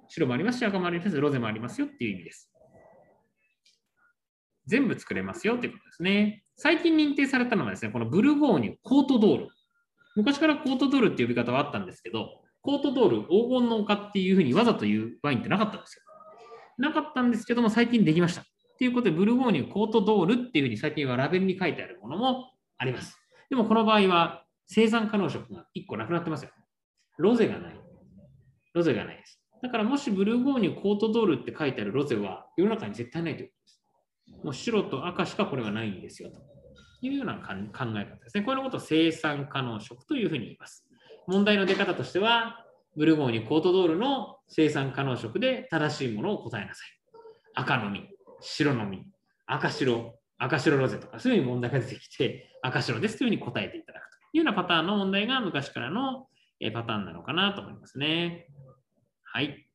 白もありますし、赤もありますし、ロゼもありますよっていう意味です。全部作れますよということですね。最近認定されたのはですね、このブルゴーニュ、コートドール。昔からコートドールって呼び方はあったんですけど、コートドール、黄金の丘っていうふうにわざと言うワインってなかったんですよ。なかったんですけども、最近できました。ということで、ブルゴーニュ、コートドールっていうふうに最近はラベルに書いてあるものもあります。でもこの場合は生産可能色が1個なくなってますよ。ロゼがない。ロゼがないです。だからもしブルゴーニュ、コートドールって書いてあるロゼは世の中に絶対ないということです。もう白と赤しかこれはないんですよというような考え方ですね。こういうことを生産可能色というふうに言います。問題の出方としては、ブルゴーニュコートドールの生産可能色で正しいものを答えなさい。赤のみ、白のみ、赤白、赤白ロゼとか、そういう問題が出てきて、赤白ですというふうに答えていただくというようなパターンの問題が昔からのパターンなのかなと思いますね。はい。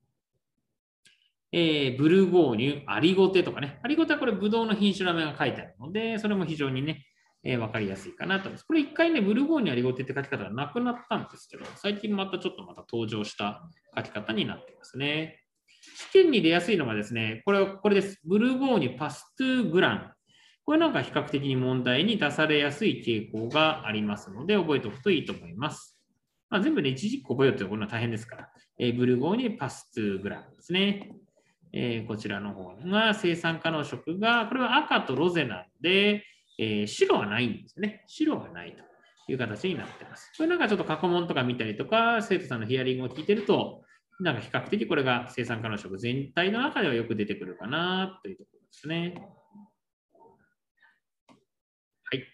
えー、ブルゴーニュ、アリゴテとかね。アリゴテはこれ、ブドウの品種の名前が書いてあるので、それも非常にね、え、分かりやすいかなと思います。これ一回ね、ブルゴーニュアリゴテって書き方がなくなったんですけど、最近またちょっとまた登場した書き方になっていますね。試験に出やすいのがですね、これこれです。ブルゴーニュパストゥグラン。これなんか比較的に問題に出されやすい傾向がありますので、覚えておくといいと思います。まあ、全部で一時覚えようというのは大変ですから、え、ブルゴーニュパストゥグランですね。えー、こちらの方が生産可能色が、これは赤とロゼなんで、えー、白はないんですよね。白はないという形になってます。これなんかちょっと過去問とか見たりとか、生徒さんのヒアリングを聞いてると、なんか比較的これが生産可能色全体の中ではよく出てくるかなというところですね。はい。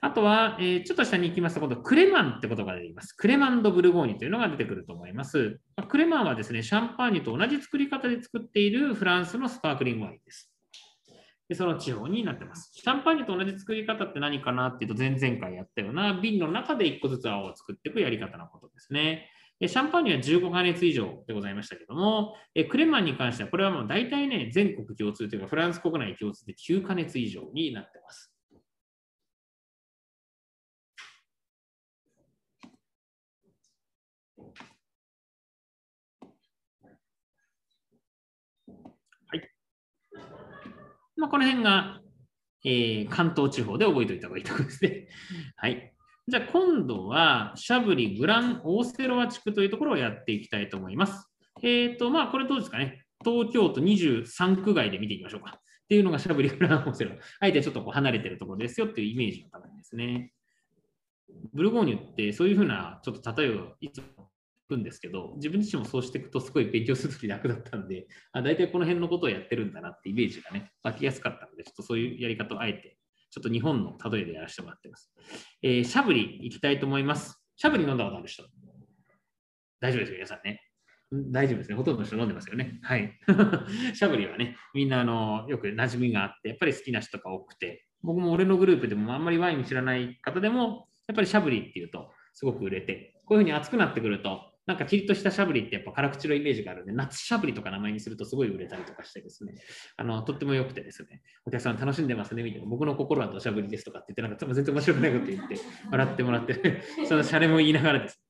あとは、えー、ちょっと下に行きますと、今度クレマンってことが出てきます。クレマンド・ブルゴーニュというのが出てくると思います。クレマンはですね、シャンパーニュと同じ作り方で作っているフランスのスパークリングワインです。でその地方になってます。シャンパーニュと同じ作り方って何かなっていうと、前々回やったような瓶の中で1個ずつ泡を作っていくやり方のことですね。シャンパーニュは15加熱以上でございましたけども、クレマンに関しては、これはもう大体ね、全国共通というか、フランス国内共通で9加熱以上になってます。まあ、この辺が、えー、関東地方で覚えておいた方がいいところですね。はい。じゃあ今度は、シャブリグランオーセロア地区というところをやっていきたいと思います。えっ、ー、と、まあ、これどうですかね。東京都23区外で見ていきましょうか。っていうのがシャブリグランオーセロ。あえてちょっとこう離れてるところですよっていうイメージのためですね。ブルゴーニュってそういうふうな、ちょっと例えばいつもくんですけど、自分自身もそうしていくとすごい勉強するとき楽だったんで、あ大体この辺のことをやってるんだなってイメージがね、湧きやすかったので、ちょっとそういうやり方をあえて、ちょっと日本の例えでやらせてもらってます。えー、シャブリ行きたいと思います。シャブリ飲んだことある人？大丈夫ですよ、皆さんね。大丈夫ですね。ほとんどの人飲んでますよね。はい。シャブリはね、みんなあのよく馴染みがあって、やっぱり好きな人が多くて、僕も俺のグループでもあんまりワイン知らない方でも、やっぱりシャブリっていうとすごく売れて、こういうふうに熱くなってくると、なんかキリッとしたしゃぶりってやっぱ辛口のイメージがあるんで、夏しゃぶりとか名前にするとすごい売れたりとかしてですね、あのとっても良くてですね、お客さん楽しんでますねみたいな、僕の心は土砂降りですとかって言って、なんか全然面白くないこと言って、笑ってもらって、そのシャレも言いながらです、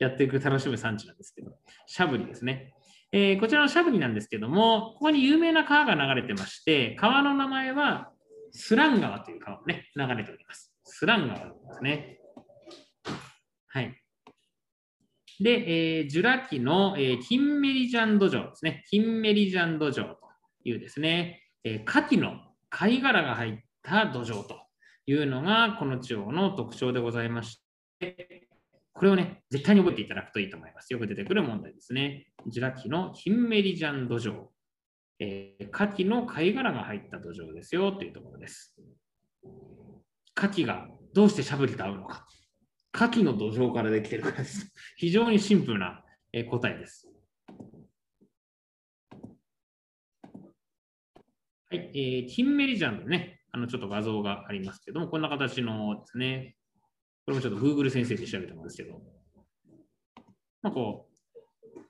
ね、やっていく楽しむ産地なんですけど、しゃぶりですね。えー、こちらのしゃぶりなんですけども、ここに有名な川が流れてまして、川の名前はスラン川という川がね、流れております。スラン川ですね。はい。で、えー、ジュラ紀の、えー、キンメリジャンド城ですね。キンメリジャンド城というですね、えー、牡蠣の貝殻が入った土壌というのがこの地方の特徴でございまして、これをね、絶対に覚えていただくといいと思います。よく出てくる問題ですね。ジュラ紀のキンメリジャンド城。えー、牡蠣の貝殻が入った土壌ですよというところです。牡蠣がどうしてしゃぶりと合うのか。牡蠣の土壌からできてるからです。非常にシンプルな答えです。はい、えー、キンメリジャンのね、あのちょっと画像がありますけども、こんな形のですね、これもちょっと Google 先生で調べてますけど、まあ、こう、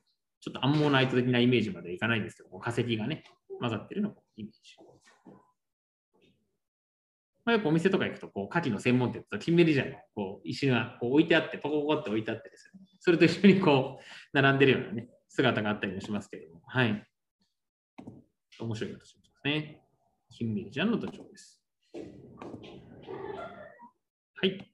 ちょっとアンモナイト的なイメージまでいかないんですけど、化石がね、混ざってるのをイメージ。まあ、よくお店とか行くと、こう、牡蠣の専門店と金メリジャーのこう石がこう置いてあって、ポコポコって置いてあってですね、それと一緒にこう、並んでるようなね、姿があったりもしますけれども、はい。面白い形ですね。金メリジャーの土壌です。はい。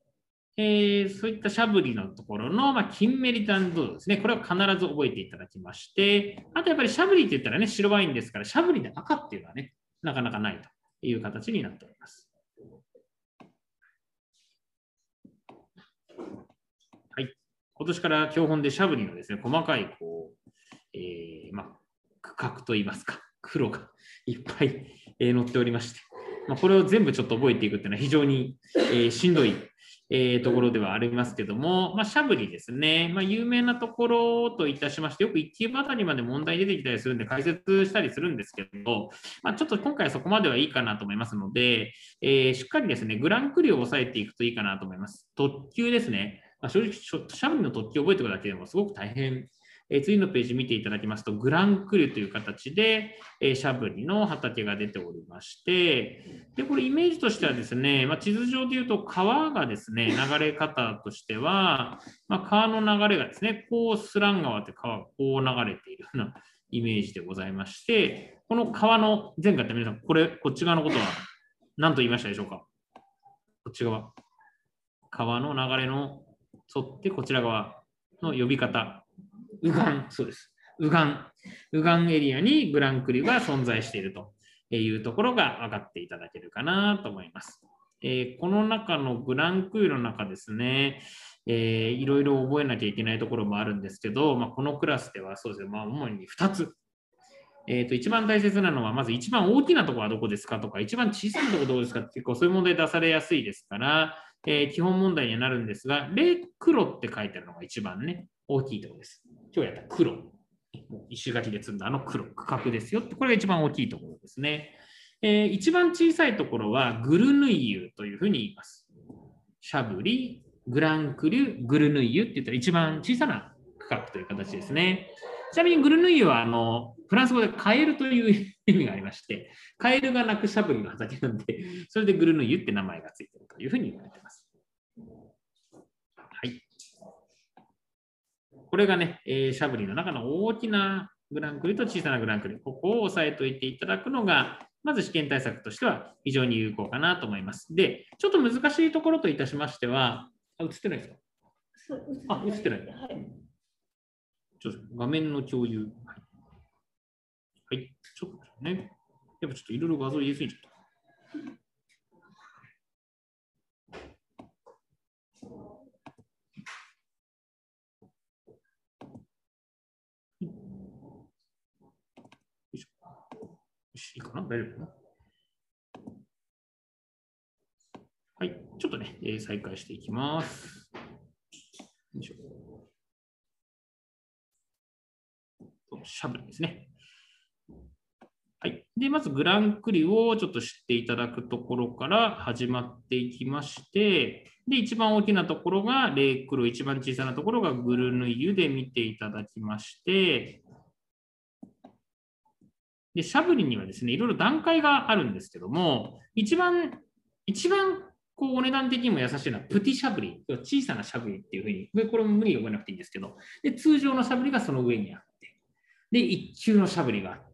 えー、そういったしゃぶりのところの、まあ、金メリタンドですね。これは必ず覚えていただきまして、あとやっぱりしゃぶりって言ったらね、白ワインですから、しゃぶりで赤っていうのはね、なかなかないという形になっております。今年から教本でシャブリのですね、細かい、こう、えー、まあ、区画といいますか、黒が いっぱい、えー、載っておりまして、まあ、これを全部ちょっと覚えていくっていうのは非常に、えー、しんどい、え、ところではありますけども、まあ、シャブリですね、まあ、有名なところといたしまして、よく1級あたりまで問題出てきたりするんで解説したりするんですけど、まあ、ちょっと今回はそこまではいいかなと思いますので、え、しっかりですね、グランクリを抑えていくといいかなと思います。特急ですね。まあ、正直、シャブリの突起を覚えておくだけでもすごく大変。えー、次のページ見ていただきますと、グランクルという形で、えー、シャブリの畑が出ておりまして、で、これイメージとしてはですね、まあ、地図上でいうと川がですね、流れ方としては、まあ、川の流れがですね、こうスラン川って川がこう流れているようなイメージでございまして、この川の前回って皆さん、これ、こっち側のことは何と言いましたでしょうか？こっち側。川の流れの沿ってこちら側の呼び方、右岸、そうです。右岸、右岸エリアにグランクリが存在していると。いうところが分かっていただけるかなと思います。えー、この中のグランクリの中ですね、えー、いろいろ覚えなきゃいけないところもあるんですけど、まあ、このクラスではそうですね、まあ、主に2つ。えー、と一番大切なのは、まず一番大きなところはどこですかとか、一番小さいところどこですかって結構そういう問題出されやすいですから、えー、基本問題にはなるんですが、レ黒って書いてあるのが一番ね、大きいところです。今日やった黒。石垣で積んだあの黒、区画ですよって、これが一番大きいところですね。えー、一番小さいところはグルヌイユというふうに言います。シャブリ、グランクリュ、グルヌイユって言ったら一番小さな区画という形ですね。ちなみにグルヌイユはあのフランス語でカエルという意味がありまして、カエルが鳴くシャブリの畑なんで、それでグルヌイユって名前がついているというふうに言われています。はい。これがね、えー、シャブリの中の大きなグランクリと小さなグランクリ、ここを押さえておいていただくのが、まず試験対策としては非常に有効かなと思います。で、ちょっと難しいところといたしましては、あ、映ってないですか？あ、映ってない。はい、ちょっと画面の共有。はい、はい、ちょっとね。やっぱちょっといろいろ画像入れすぎちゃった。よいいかな？大丈夫かな？はい。ちょっとね、えー、再開していきます。よいしょ。シャブですね。はい。で、まずグランクリをちょっと知っていただくところから始まっていきまして、で、一番大きなところがレイクロ、一番小さなところがグルヌイユで見ていただきまして、で、シャブリにはですね、いろいろ段階があるんですけども、一番、一番こうお値段的にも優しいのはプティシャブリ、小さなシャブリっていうふうに、これも無理に読めなくていいんですけど、で通常のシャブリがその上にあって、で、一級のシャブリがあって、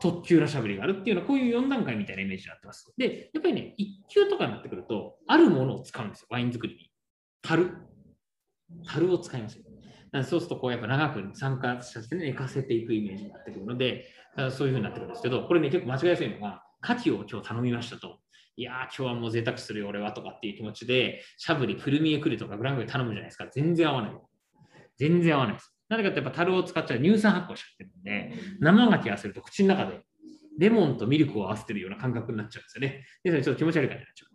特級のシャブリがあるっていうのは、こういう4段階みたいなイメージになってます。で、やっぱりね、一級とかになってくると、あるものを使うんですよ、ワイン作りに。樽。樽を使いますよ。そうすると、こうやっぱ長く参加させて寝かせていくイメージになってくるので、そういうふうになってくるんですけど、これね、結構間違いやすいのが、牡蠣を今日頼みましたと。いやー、今日はもう贅沢するよ、俺はとかっていう気持ちで、しゃぶり、くるみえくるとかグラングで頼むじゃないですか。全然合わない。全然合わないです。なぜかってやっぱ樽を使っちゃう乳酸発酵しちゃってるんで、生牡蠣合わせると口の中でレモンとミルクを合わせてるような感覚になっちゃうんですよね。で、それちょっと気持ち悪い感じになっちゃう。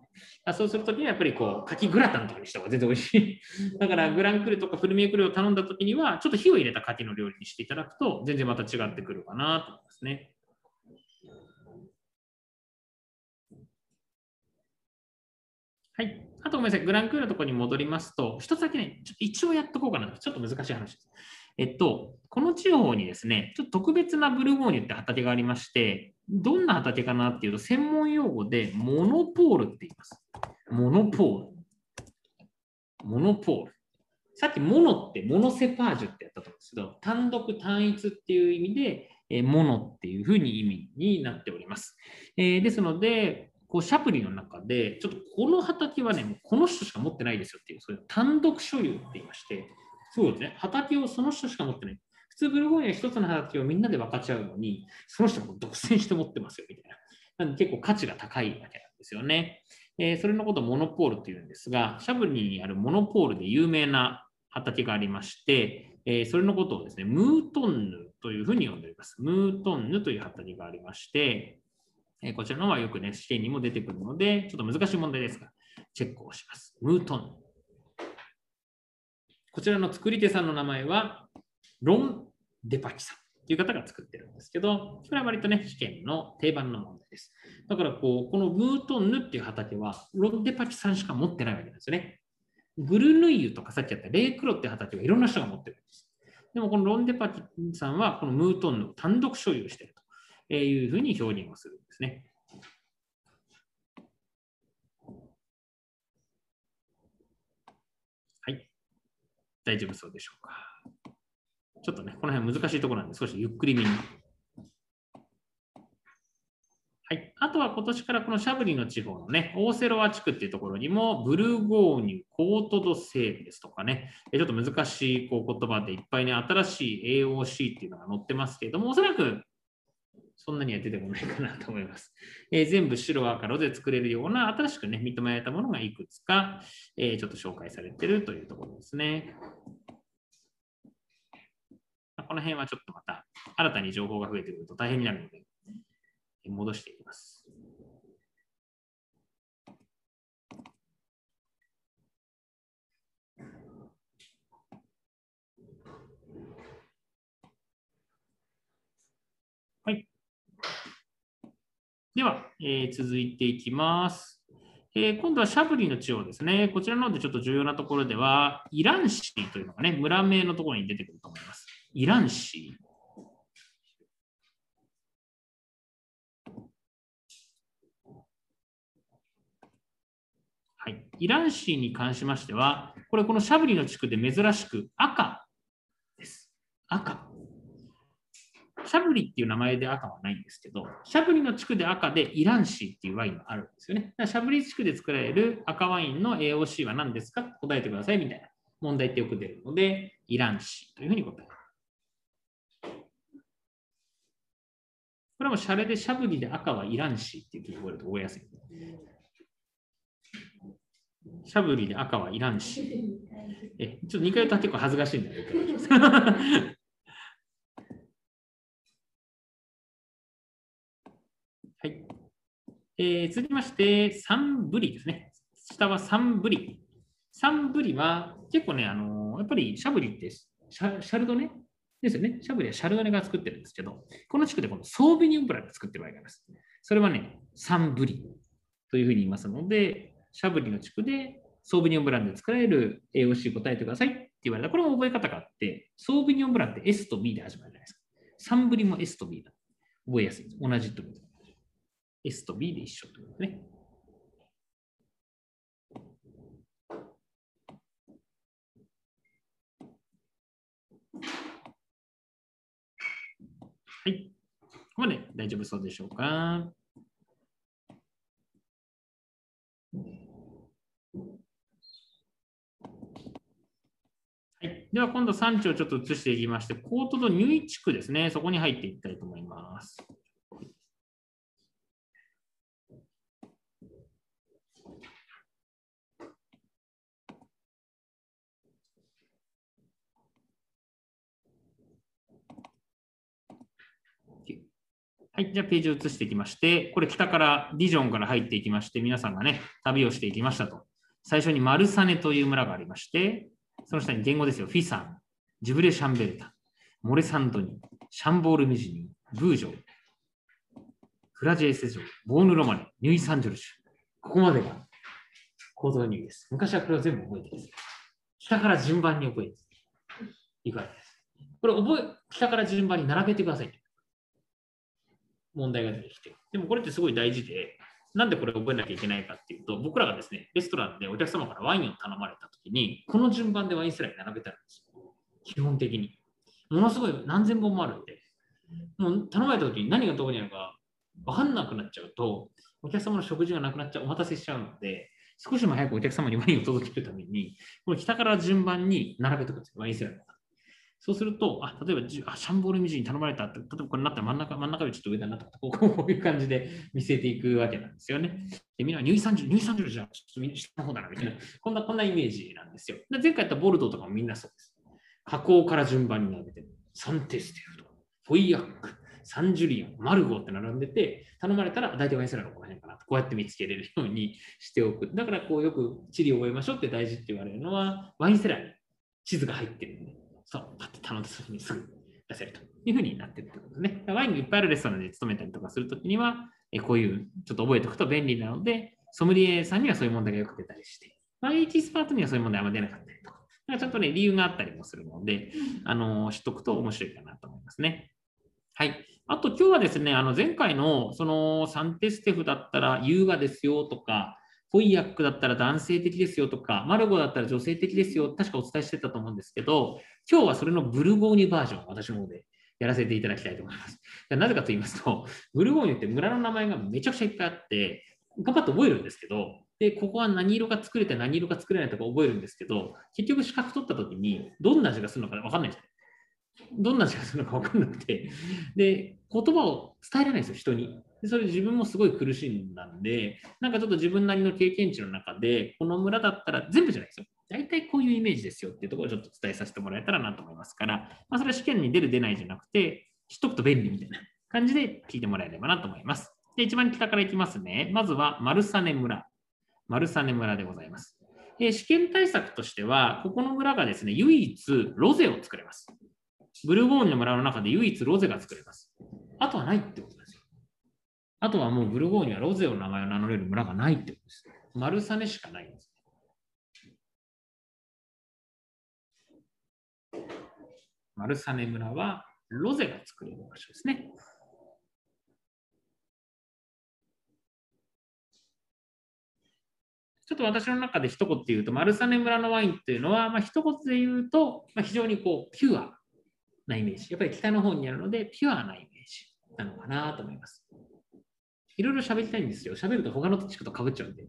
あそうするときにはやっぱりこう、柿グラタンとかにした方が全然美味しい。だからグランクルとかフルミエクルを頼んだときには、ちょっと火を入れた柿の料理にしていただくと、全然また違ってくるかなと思いますね。はい。あとごめんなさい。グランクールのところに戻りますと、一つだけね、ちょっと一応やっとこうかな。ちょっと難しい話です。えっと、この地方にですね、ちょっと特別なブルゴーニュって畑がありまして、どんな畑かなっていうと、専門用語でモノポールって言います。モノポール。モノポール。さっきモノってモノセパージュってやったと思うんですけど、単独単一っていう意味で、えモノっていうふうに意味になっております。えー、ですので、こうシャプリの中で、ちょっとこの畑はね、もうこの人しか持ってないですよっていう、そういう単独所有って言いまして、そうですね、畑をその人しか持ってない。普通ブルゴーニュは一つの畑をみんなで分かち合うのに、その人が独占して持ってますよみたいな。なんで結構価値が高いわけなんですよね。えー、それのことをモノポールというんですが、シャブリにあるモノポールで有名な畑がありまして、えー、それのことをですね、ムートンヌというふうに呼んでおります。ムートンヌという畑がありまして、えこちらのはよくね、試験にも出てくるので、ちょっと難しい問題ですが、チェックをします。ムートン。こちらの作り手さんの名前は、ロン・デパキさんという方が作ってるんですけど、これは割とね、試験の定番の問題です。だからこう、このムートンヌっていう畑は、ロン・デパキさんしか持ってないわけなんですよね。グルヌイユとかさっきやったレイクロっていう畑はいろんな人が持ってるんです。でもこのロン・デパキさんはこのムートンヌを単独所有していると。いうふうに表現をするんですね。はい。大丈夫そうでしょうか。ちょっとね、この辺難しいところなんで、少しゆっくりめに。はい、あとは今年からこのシャブリの地方のね、オーセロワ地区っていうところにも、ブルゴーニュ、コートドセールですとかね、ちょっと難しいこう言葉でいっぱいね、新しい AOC っていうのが載ってますけれども、おそらくそんなには出てこないかなと思います。えー、全部白赤ロで作れるような新しくね、認められたものがいくつか、えー、ちょっと紹介されてるというところですね。この辺はちょっとまた新たに情報が増えてくると大変になるので、戻していきます。はい。では、えー、続いていきます。えー、今度はシャブリの地方ですね。こちらの方でちょっと重要なところでは、イランシーというのがね、村名のところに出てくると思います。イランシー。はい、イランシーに関しましては、これこのシャブリの地区で珍しく赤です。赤。シャブリっていう名前で赤はないんですけど、シャブリの地区で赤でイランシーっていうワインがあるんですよね。シャブリ地区で作られる赤ワインの AOC は何ですか答えてくださいみたいな問題ってよく出るので、イランシーというふうに答える。これもシャレでシャブリで赤はイランシーっていうふうに覚えると覚えやすい。シャブリで赤はいらんし。え、ちょっと2回言ったら結構恥ずかしいんだよ。はい。えー、続きまして、サンブリですね。下はサンブリ。サンブリは結構ね、あのー、やっぱりシャブリってシャシャルドネ？ですよね。シャブリはシャルドネが作ってるんですけど、この地区でこのソービニオンブランで作ってる場合があります。それはね、サンブリというふうに言いますので、シャブリの地区でソービニオンブランで作られる AOC 答えてくださいって言われた。これも覚え方があって、ソービニオンブランって S と B で始まるじゃないですか。サンブリも S と B だ。覚えやすいです。同じと S と B で一緒ということね。はい。ここまで大丈夫そうでしょうか？はい。では今度産地をちょっと移していきまして、コートとニュイ地区ですね、そこに入っていきたいと思います。はい、じゃあページを移していきまして、これ北からディジョンから入っていきまして、皆さんがね、旅をしていきましたと。最初にマルサネという村がありまして、その下に言語ですよ。フィサン、ジブレ・シャンベルタ、モレサンドニ、シャンボール・ミジニ、ブージョー、フラジェイセ城、ボーヌ・ロマネ、ニュイ・サンジョルシュ。ここまでがコードニューです。昔はこれを全部覚えてるんです。北から順番に覚えていくわけです。これ覚え、北から順番に並べてください。問題が出てきて。でもこれってすごい大事で、なんでこれを覚えなきゃいけないかっていうと、僕らがですね、レストランでお客様からワインを頼まれたときに、この順番でワインスライ並べてあるんですよ。基本的に。ものすごい何千本もあるんで、もう頼まれたときに何がどこにあるか分かんなくなっちゃうと、お客様の食事がなくなっちゃう、お待たせしちゃうので、少しも早くお客様にワインを届けるために、これ北から順番に並べておくんですよ、ワインスライそうすると、あ例えばあシャンボールミジに頼まれたって、例えばこれになったら真ん中真ん中よりちょっと上だなとか、こういう感じで見せていくわけなんですよね。で、みんな入産地、入産地じゃちょっと下の方だなみたいな、こんなこんなイメージなんですよ。で前回やったボルドとかもみんなそうです。加工から順番に並べて、サンテステルとフォイヤック、サンジュリアン、マルゴって並んでて、頼まれたら大体ワインセラーのこの辺かなと、こうやって見つけれるようにしておく。だからこうよく地理を覚えましょうって大事って言われるのは、ワインセラーに地図が入ってるんで、そう、パッと頼んだ時にすぐ出せるというふうになってるってことですね。ワインがいっぱいあるレストランで勤めたりとかするときには、えこういうちょっと覚えておくと便利なので、ソムリエさんにはそういう問題がよく出たりして、IH スパートにはそういう問題あんま出なかったりとか、かちゃんとね、理由があったりもするので、あの知っとくと面白いかなと思いますね。はい。あと今日はですね、あの前回のそのサンテステフだったら優雅ですよとか、ホイヤックだったら男性的ですよとか、マルゴだったら女性的ですよ、確かお伝えしてたと思うんですけど、今日はそれのブルゴーニュバージョン私の方でやらせていただきたいと思います。なぜかと言いますと、ブルゴーニュって村の名前がめちゃくちゃいっぱいあって、頑張って覚えるんですけど、で、ここは何色が作れて何色が作れないとか覚えるんですけど、結局資格取った時にどんな味がするのか分かんないんですどんな味がするのか分かんなくて、で、言葉を伝えられないんですよ、人に。でそれ自分もすごい苦しんだんで、なんかちょっと自分なりの経験値の中で、この村だったら全部じゃないですよ。大体こういうイメージですよっていうところをちょっと伝えさせてもらえたらなと思いますから、まあ、それは試験に出る出ないじゃなくて、知っとくと便利みたいな 感じで聞いてもらえればなと思います。で、一番北からいきますね。まずは丸実村。丸実村でございます。で試験対策としては、ここの村がですね、唯一ロゼを作れます。ブルゴーニュの村の中で唯一ロゼが作れます。あとはないってことです。あとはもうブルゴーニュはロゼの名前を名乗れる村がないってことです。マルサネしかないんです。マルサネ村はロゼが作れる場所ですね。ちょっと私の中で一言で言うと、マルサネ村のワインっていうのは、まあ、一言で言うと、まあ、非常にこうピュアなイメージ。やっぱり北の方にあるので、ピュアなイメージなのかなと思います。いろいろ喋りたいんですよ。喋ると他の地区とかぶっちゃうんで、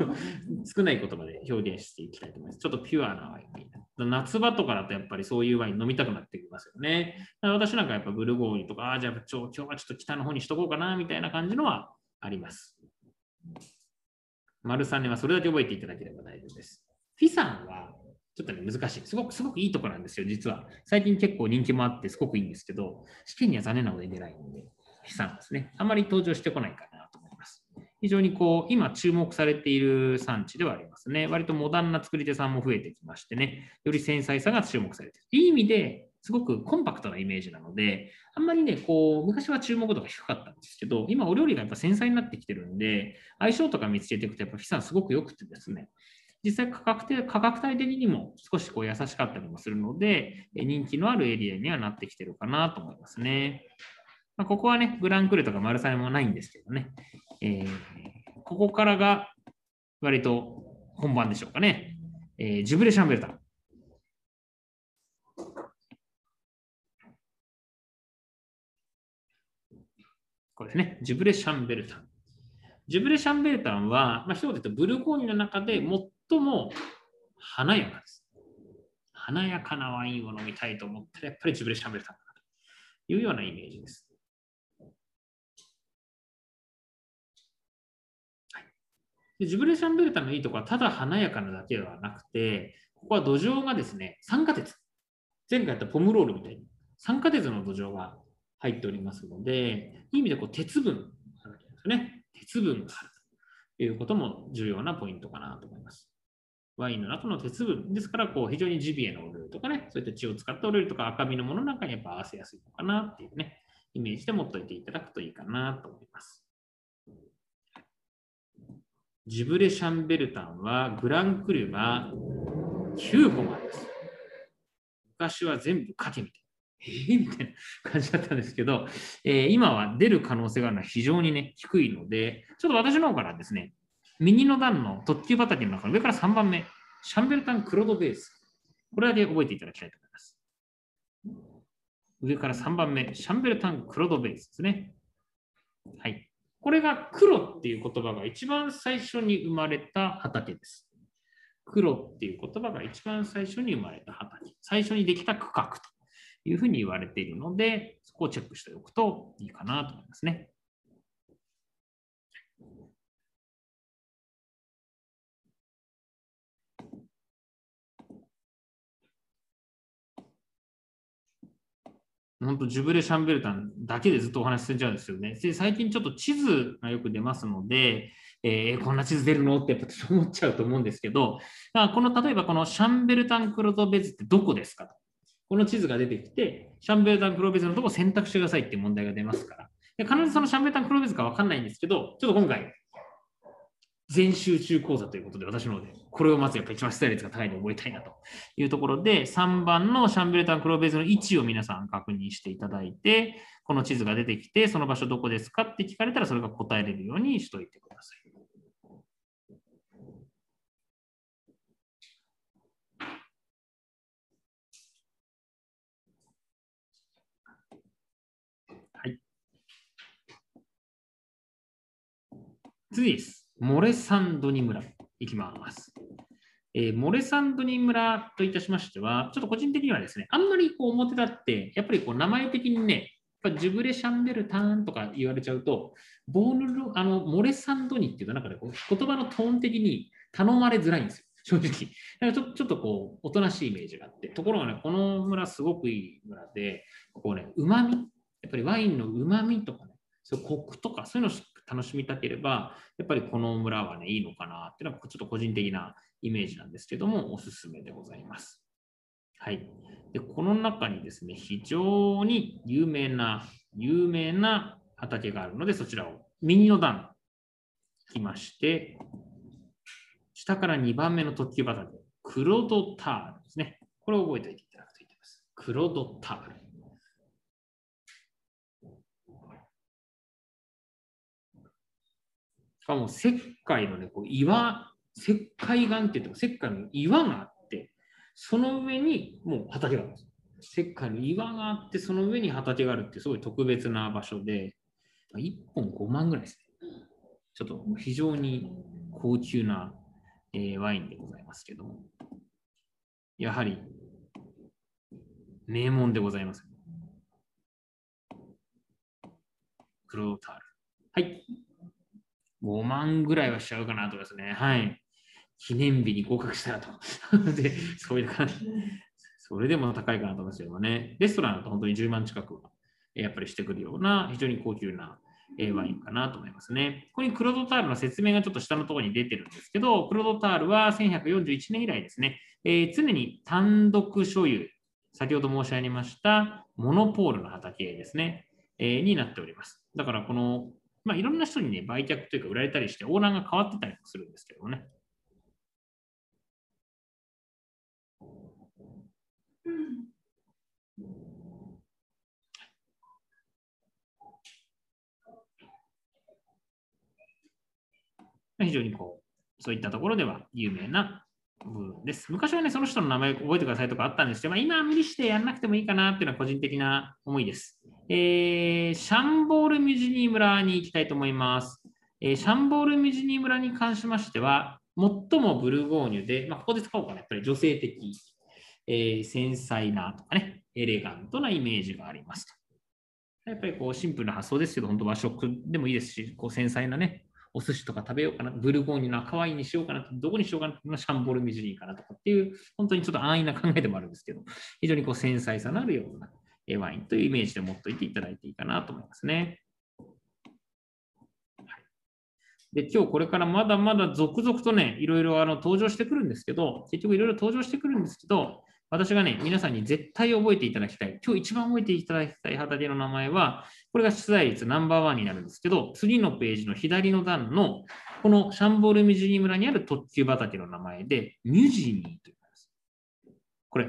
少ない言葉で表現していきたいと思います。ちょっとピュアなワイン。夏場とかだとやっぱりそういうワイン飲みたくなってきますよね。私なんかやっぱブルゴーニュとか、ああじゃあ今日はちょっと北の方にしとこうかなみたいな感じのはあります。丸3年はそれだけ覚えていただければ大丈夫です。フィさんはちょっとね、難しい。すごく、すごくいいとこなんですよ、実は。最近結構人気もあって、すごくいいんですけど、試験には残念なことに出ないので、悲惨ですね。あまり登場してこないかなと思います。非常にこう、今注目されている産地ではありますね。割とモダンな作り手さんも増えてきましてね、より繊細さが注目されている。いい意味で、すごくコンパクトなイメージなので、あんまりね、こう、昔は注目度が低かったんですけど、今お料理がやっぱ繊細になってきてるんで、相性とか見つけていくと、やっぱフィサンすごく良くてですね、実際価格価格帯的にも少しこう優しかったりもするので、人気のあるエリアにはなってきてるかなと思いますね。まあ、ここはね、グランクルとかマルサネもないんですけどね、えー、ここからが割と本番でしょうかね。えー、ジュブレ・シャンベルタン。これですね、ジュブレ・シャンベルタン。ジュブレ・シャンベルタンは、まあ、一言で言うとブルゴーニュの中で最も華やかです。華やかなワインを飲みたいと思ったら、やっぱりジュブレ・シャンベルタンだというようなイメージです。でジブレ・シャンベルタのいいところは、ただ華やかなだけではなくて、ここは土壌がですね、酸化鉄。前回やったポムロールみたいに、酸化鉄の土壌が入っておりますので、いい意味でこう鉄分あるわけですね。鉄分があるということも重要なポイントかなと思います。ワインの中の鉄分ですから、こう非常にジビエのオイルとかね、そういった血を使ったオイルとか赤身のものなんかにやっぱ合わせやすいのかなっていうね、イメージで持っておいていただくといいかなと思います。ジブレシャンベルタンはグランクルが9個もあります。昔は全部かけみたいえー、みたいな感じだったんですけど、えー、今は出る可能性があるのは非常にね、低いので、ちょっと私の方からですね、右の段の特急畑の中の上から3番目、シャンベルタンクロードベース。これだけ覚えていただきたいと思います。上から3番目、シャンベルタンクロードベースですね。はい。これが黒っていう言葉が一番最初に生まれた畑です。黒っていう言葉が一番最初に生まれた畑。最初にできた区画というふうに言われているので、そこをチェックしておくといいかなと思いますね。本当、ジュブレ・シャンベルタンだけでずっとお話しするんじゃうんですよね。で、最近ちょっと地図がよく出ますので、えー、こんな地図出るの？ってやっぱ思っちゃうと思うんですけど、この例えばこのシャンベルタン・クロトベズってどこですかと。この地図が出てきて、シャンベルタン・クローベズのとこ選択してくださいっていう問題が出ますから。で必ずそのシャンベルタン・クローベズか分かんないんですけど、ちょっと今回、全集中講座ということで、私ので、これをまずやっぱ一番出題率が高いのを覚えたいなというところで、3番のシャンベルタン・クローベズの位置を皆さん確認していただいて、この地図が出てきて、その場所どこですかって聞かれたら、それが答えれるようにしといてください。次です。モレサンドニ村いきます。えー、モレサンドニ村といたしましては、ちょっと個人的にはですね、あんまりこう表立って、やっぱりこう名前的にね、やっぱジュブレシャンベルターンとか言われちゃうと、ボーヌルあのモレサンドニっていうと、なんかね、言葉のトーン的に頼まれづらいんですよ、正直。だからちょちょっとこう、おとなしいイメージがあって、ところがね、この村すごくいい村で、こうね、うまみ、やっぱりワインのうまみとかね、そうコクとかそういうのを楽しみたければ、やっぱりこの村はね、いいのかなっていうのは、ちょっと個人的なイメージなんですけども、おすすめでございます。はい。で、この中にですね、非常に有名な、有名な畑があるので、そちらを右の段、来まして、下から2番目の特急バタで、クロドタールですね。これを覚えておいていただくといいと思います。クロドタール。しかも石灰のね、こう岩、石灰岩って言っても石灰の岩があって、その上にもう畑があるんです。石灰の岩があって、その上に畑があるってすごい特別な場所で、1本5万ぐらいですね。ちょっと非常に高級な、えー、ワインでございますけども、やはり名門でございます。クロータール。はい。5万ぐらいはしちゃうかなとですね。はい。記念日に合格したらと。で、そういう感じ。それでも高いかなと思いますけどね。レストランだと本当に10万近くはやっぱりしてくるような非常に高級なワインかなと思いますね。ここにクロドタールの説明がちょっと下のところに出てるんですけど、クロドタールは1141年以来ですね、えー、常に単独所有、先ほど申し上げましたモノポールの畑ですね、えー、になっております。だからこの、まあ、いろんな人にね、売却というか売られたりして、オーナーが変わってたりするんですけどね。非常にこう、そういったところでは有名な部分です。昔はね、その人の名前覚えてくださいとかあったんですけど、まあ、今は無理してやんなくてもいいかなっていうのは個人的な思いです。えー、シャンボールミュジニー村に行きたいと思います。えー、シャンボールミュジニー村に関しましては、最もブルゴーニュで、まあ、ここで使おうかな、やっぱり女性的、えー、繊細なとかね、エレガントなイメージがありますと。やっぱりこうシンプルな発想ですけど、本当和食でもいいですし、こう繊細なね、お寿司とか食べようかな、ブルゴーニュの赤ワインにしようかな、どこにしようかな、シャンボールミジュリーかなとかっていう、本当にちょっと安易な考えでもあるんですけど、非常にこう繊細さのあるようなワインというイメージで持っておいていただいていいかなと思いますね。で、今日これからまだまだ続々とね、いろいろあの登場してくるんですけど、結局いろいろ登場してくるんですけど、私がね、皆さんに絶対覚えていただきたい。今日一番覚えていただきたい畑の名前は、これが出題率ナンバーワンになるんですけど、次のページの左の段の、このシャンボールミュジニ村にある特急畑の名前で、ミュジニーと言います。これ、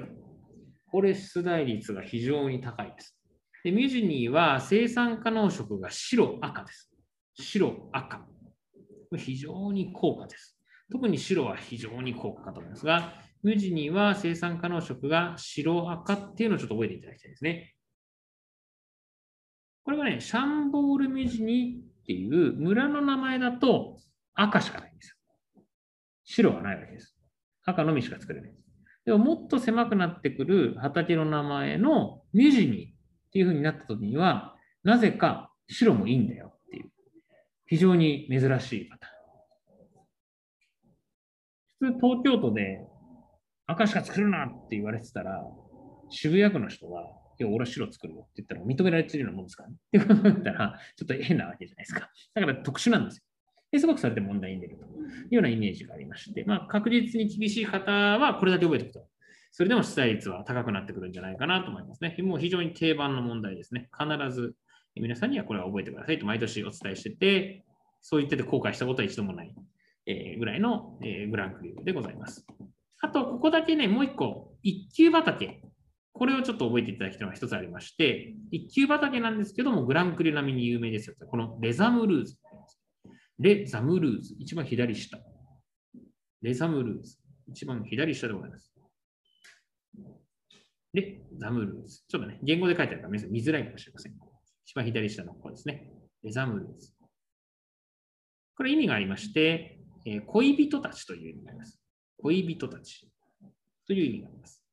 これ出題率が非常に高いです。でミュージニーは生産可能色が白、赤です。白、赤。これ非常に高価です。特に白は非常に高価かと思いますが、無地には生産可能色が白赤っていうのをちょっと覚えていただきたいですね。これはね、シャンボールミュジニーっていう村の名前だと赤しかないんです。白はないわけです。赤のみしか作れないで。ももっと狭くなってくる畑の名前のミジニっていう風になった時には、なぜか白もいいんだよっていう、非常に珍しいパターン。普通東京都で赤しか作るなって言われてたら、渋谷区の人は、いや、俺は白作るよって言ったら認められてるようなもんですからね。ってことだったら、ちょっと変なわけじゃないですか。だから特殊なんですよ。ですごくそれで問題に出るというようなイメージがありまして、まあ、確実に厳しい方はこれだけ覚えておくと。それでも出題率は高くなってくるんじゃないかなと思いますね。もう非常に定番の問題ですね。必ず皆さんにはこれは覚えてくださいと毎年お伝えしてて、そう言ってて後悔したことは一度もない、えぐらいの、えグランクリューでございます。あと、ここだけね、もう一個、一級畑。これをちょっと覚えていただきたいのが一つありまして、一級畑なんですけども、グランクリ並みに有名ですよ。このレザムルーズ。レザムルーズ。一番左下。レザムルーズ。一番左下でございます。レザムルーズ。ちょっとね、言語で書いてあるから皆さん見づらいかもしれません。一番左下のここですね。レザムルーズ。これ意味がありまして、えー、恋人たちという意味があります。恋人たちという意味があります。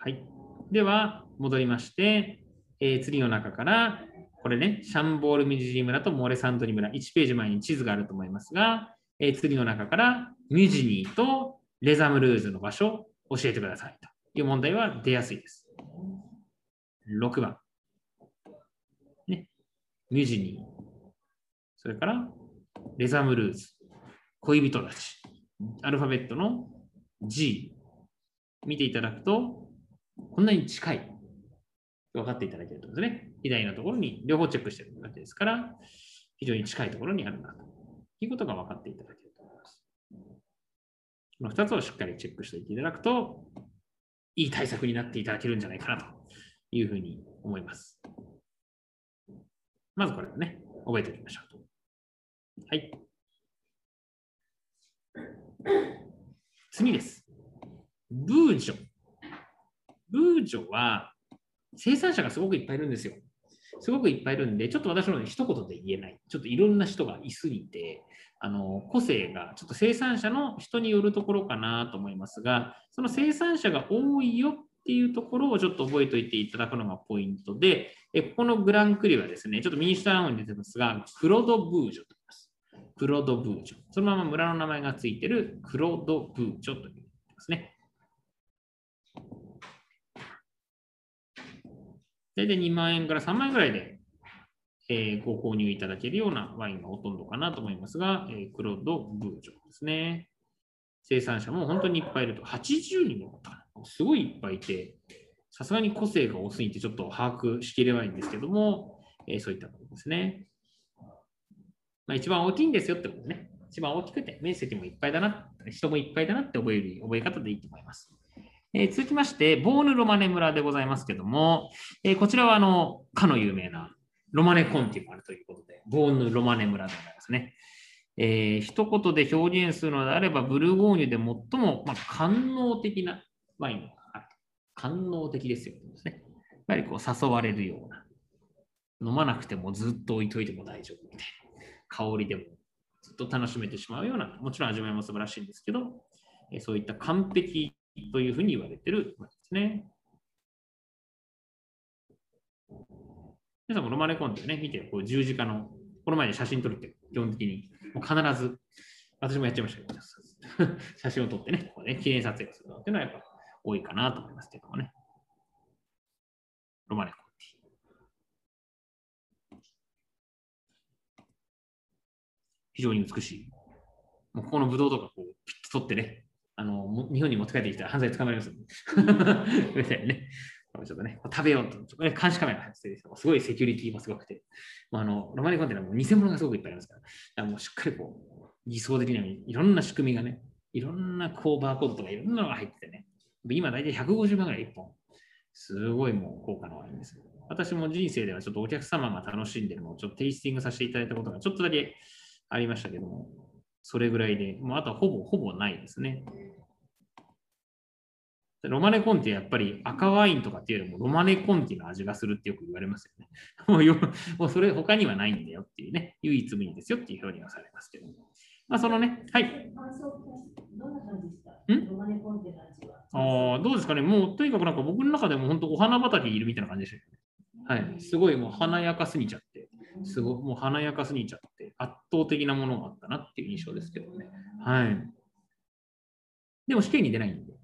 はい。では、戻りまして、えー、次の中から、これね、シャンボールミジニ村とモレサントニ村、1ページ前に地図があると思いますが、えー、次の中からミュジニーとレザムルーズの場所を教えてくださいと。いう問題は出やすいです。6番。ね。ミュジニー、それからレザムルーズ、恋人たち、アルファベットの G 見ていただくと、こんなに近い。分かっていただけるとですね。左のところに両方チェックしてるわけですから、非常に近いところにあるなということが分かっていただけると思います。この2つをしっかりチェックしていただくと、いい対策になっていただけるんじゃないかなというふうに思います。まずこれをね、覚えておきましょうと。はい。次です。ブーブージョは生産者がすごくいっぱいいるんですよ。すごくいっぱいいるんで、ちょっと私の一言で言えない。ちょっといろんな人がいすぎて、あの個性がちょっと生産者の人によるところかなと思いますが、その生産者が多いよっていうところをちょっと覚えておいていただくのがポイントで、えここのグランクリはですね、ちょっと民主党のに出てますが、クロドブージョと言います。クロドブージョ。そのまま村の名前がついてるクロドブージョと言いうですね。大体2万円から3万円ぐらいで、えー、ご購入いただけるようなワインがほとんどかなと思いますが、えー、クロード・ブージョですね。生産者も本当にいっぱいいると、80人も。すごいいっぱいいて、さすがに個性が多すぎてちょっと把握しきれないんですけども、えー、そういったことですね。まあ、一番大きいんですよってことね。一番大きくて、面積もいっぱいだな、人もいっぱいだなって覚える覚え方でいいと思います。えー、続きまして、ボーヌ・ロマネ村でございますけども、えー、こちらはあのかの有名なロマネコンティもあるということで、ボーヌ・ロマネ村でございますね。えー、一言で表現するのであれば、ブルゴーニュで最も、まあ、官能的なワインがある。官能的ですよね。やっぱりこう誘われるような。飲まなくてもずっと置いといても大丈夫みたいな。香りでもずっと楽しめてしまうような、もちろん味わいも素晴らしいんですけど、えそういった完璧というふうに言われているわけですね。皆さんもロマネコンってね、見て、こう十字架の、この前で写真撮るって基本的に、もう必ず、私もやっちゃいましたけど、写真を撮ってね、こうね記念撮影するのっていうのはやっぱ多いかなと思いますけどもね。ロマネコンティ。非常に美しい。もうここのブドウとかこうピッと取ってね、あの日本に持って帰ってきたら犯罪捕まります、みたいなね。ちょっとね、食べようと、ね、監視カメラ入ってて、すごいセキュリティもすごくて、まあ、あのロマニコンテナも偽物がすごくいっぱいありますから、からもうしっかりこう、偽装できないいろんな仕組みがね、いろんなこうバーコードとかいろんなのが入っててね、今大体150万ぐらい1本。すごいもう高価なワインです。私も人生ではちょっとお客様が楽しんでるのをちょっとテイスティングさせていただいたことがちょっとだけありましたけども、それぐらいで、もうあとはほぼほぼないですね。ロマネコンティはやっぱり赤ワインとかっていうよりもロマネコンティの味がするってよく言われますよね。もうよもうそれ他にはないんだよっていうね、唯一無二ですよっていう表現がされますけども。まあそのね、はい。どんな感じですか？ロマネコンテの味は。ああ、どうですかね。もうとにかくなんか僕の中でも本当お花畑にいるみたいな感じでしたよね。はい。すごいもう華やかすぎちゃって、すごいもう華やかすぎちゃって、圧倒的なものがあったなっていう印象ですけどね。はい。でも試験に出ないんで。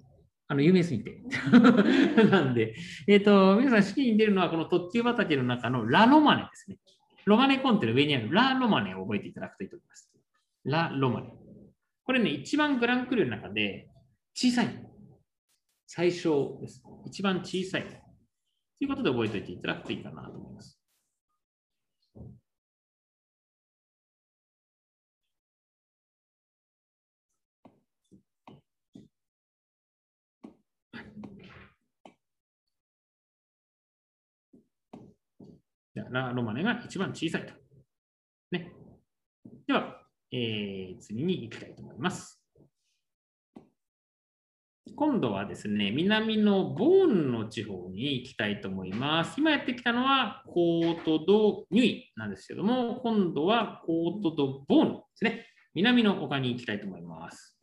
あの有名すぎて。なんで、えっ、ー、と、皆さん、式に出るのはこの特急畑の中のラ・ロマネですね。ロマネコンテの上にあるラ・ロマネを覚えていただくといいと思います。ラ・ロマネ。これね、一番グランクルの中で小さい。最小です。一番小さい。ということで覚えておいていただくといいかなと思います。ラ・ロマネが一番小さいと。ね。では、えー、次に行きたいと思います。今度はですね、南のボーンの地方に行きたいと思います。今やってきたのはコートド・ニュイなんですけども、今度はコートド・ボーンですね。南の丘に行きたいと思います。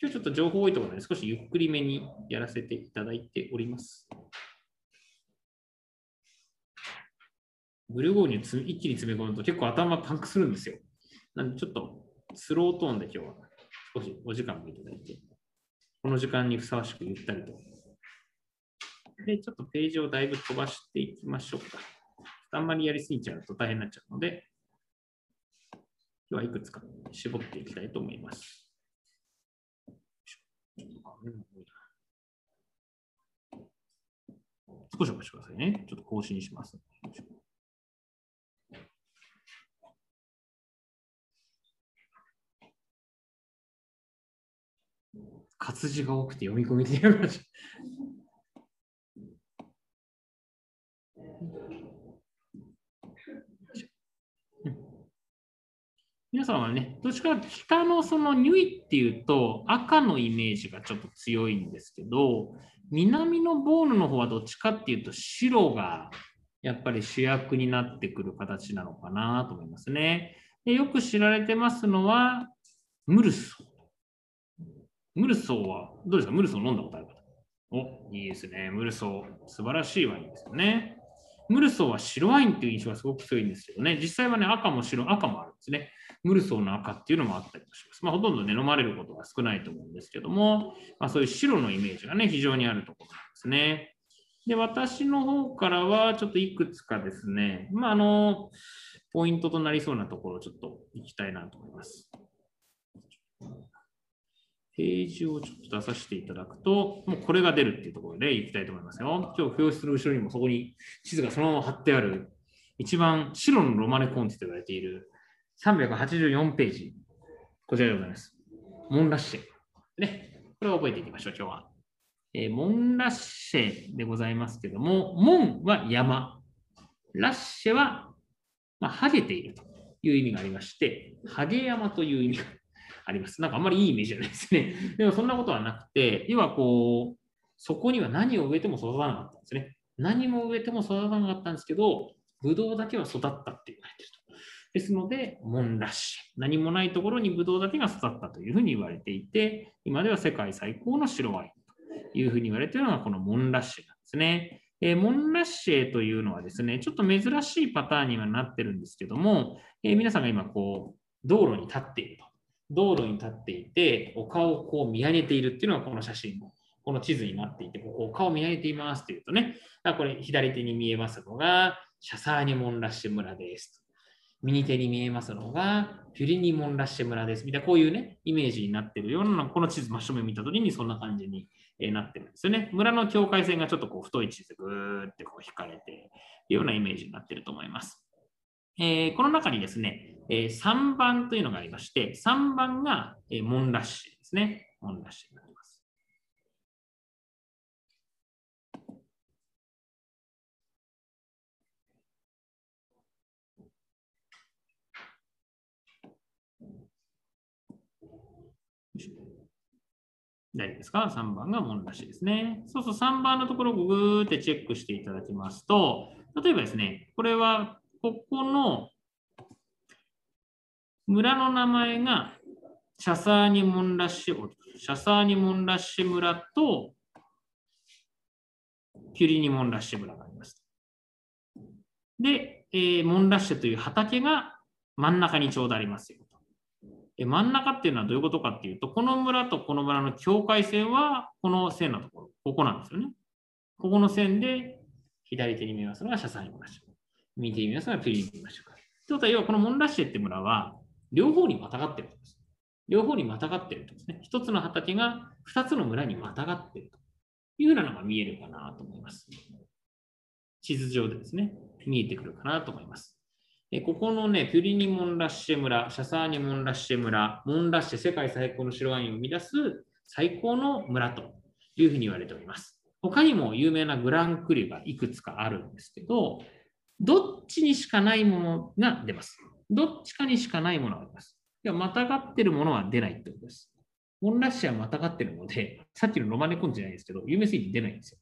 今日ちょっと情報多いところで少しゆっくりめにやらせていただいております。ブルゴーニュ一気に詰め込むと結構頭パンクするんですよ。なんでちょっとスロートーンで今日は少しお時間もいただいて、この時間にふさわしくゆったりと。で、ちょっとページをだいぶ飛ばしていきましょうか。あんまりやりすぎちゃうと大変になっちゃうので、今日はいくつか絞っていきたいと思います。少しお待ちくださいね。ちょっと更新します。活字が多くて読み込みで皆さんはね、どっちか北のそのニュイっていうと赤のイメージがちょっと強いんですけど、南のボーヌの方はどっちかっていうと白がやっぱり主役になってくる形なのかなと思いますね。でよく知られてますのはムルソー。ムルソーはどうですか？ムルソー飲んだことある方？お、いいですね。ムルソー、素晴らしいワインですよね。ムルソーは白ワインっていう印象がすごく強いんですけどね、実際はね、赤も白、赤もあるんですね。ムルソーの赤っていうのもあったりもします。まあ、ほとんどね、飲まれることが少ないと思うんですけども、まあ、そういう白のイメージがね、非常にあるところなんですね。で、私の方からは、ちょっといくつかですね、まあ、あの、ポイントとなりそうなところをちょっといきたいなと思います。ページをちょっと出させていただくと、もうこれが出るっていうところでいきたいと思いますよ。今日、教室の後ろにもそこに地図がそのまま貼ってある、一番白のロマネコンテと言われている384ページ。こちらでございます。モンラッシェ。ね。これを覚えていきましょう、今日は。えー、モンラッシェでございますけども、モンは山。ラッシェは、まあ、ハゲているという意味がありまして、ハゲ山という意味があります。なんかあんまりいいイメージじゃないですね。でもそんなことはなくて、要はこう、そこには何を植えても育たなかったんですね。何も植えても育たなかったんですけど、ブドウだけは育ったって言われていると。ですので、モンラッシュ。何もないところにブドウだけが育ったというふうに言われていて、今では世界最高の白ワインというふうに言われているのがこのモンラッシュなんですね。えー、モンラッシェというのはですね、ちょっと珍しいパターンにはなってるんですけども、えー、皆さんが今こう、道路に立っていると。道路に立っていて、お顔をこう見上げているっていうのがこの写真の、この地図になっていて、ここお顔を見上げていますというとね、これ左手に見えますのが、シャサーニモンラッシュ村です右手に見えますのが、ピュリニモンラッシェ村です。みたいな、こういうね、イメージになっているような、この地図真正面見たときにそんな感じになってるんですよね。村の境界線がちょっとこう太い地図でぐーってこう引かれているようなイメージになっていると思います。えー、この中にですね、えー、3番というのがありまして、3番が、えー、モンラッシュですね。モンラッシュになります。大丈夫ですか ?3 番がモンラッシュですね。そうそう、3番のところをグーってチェックしていただきますと、例えばですね、これはここの村の名前がシャサーニモンラッシュ、シャサーニモンラッシュ村とキュリニモンラッシュ村があります。で、えー、モンラッシュという畑が真ん中にちょうどありますよ。真ん中っていうのはどういうことかっていうと、この村とこの村の境界線はこの線のところ、ここなんですよね。ここの線で左手に見えますのがシャサニモンラッシュ。右手に見えますのがピリン見ましょうか。ということは、要はこのモンラッシュって村は両方にまたがってるんです。両方にまたがってるとですね。一つの畑が二つの村にまたがってるというようなのが見えるかなと思います。地図上でですね、見えてくるかなと思います。ここのね、ピュリニモンラッシェ村、シャサーニモンラッシェ村、モンラッシェ世界最高の白ワインを生み出す最高の村というふうに言われております。他にも有名なグランクリュがいくつかあるんですけど、どっちにしかないものが出ます。どっちかにしかないものが出ます。では、またがってるものは出ないってことです。モンラッシェはまたがってるので、さっきのロマネコンじゃないですけど、有名すぎて出ないんですよ。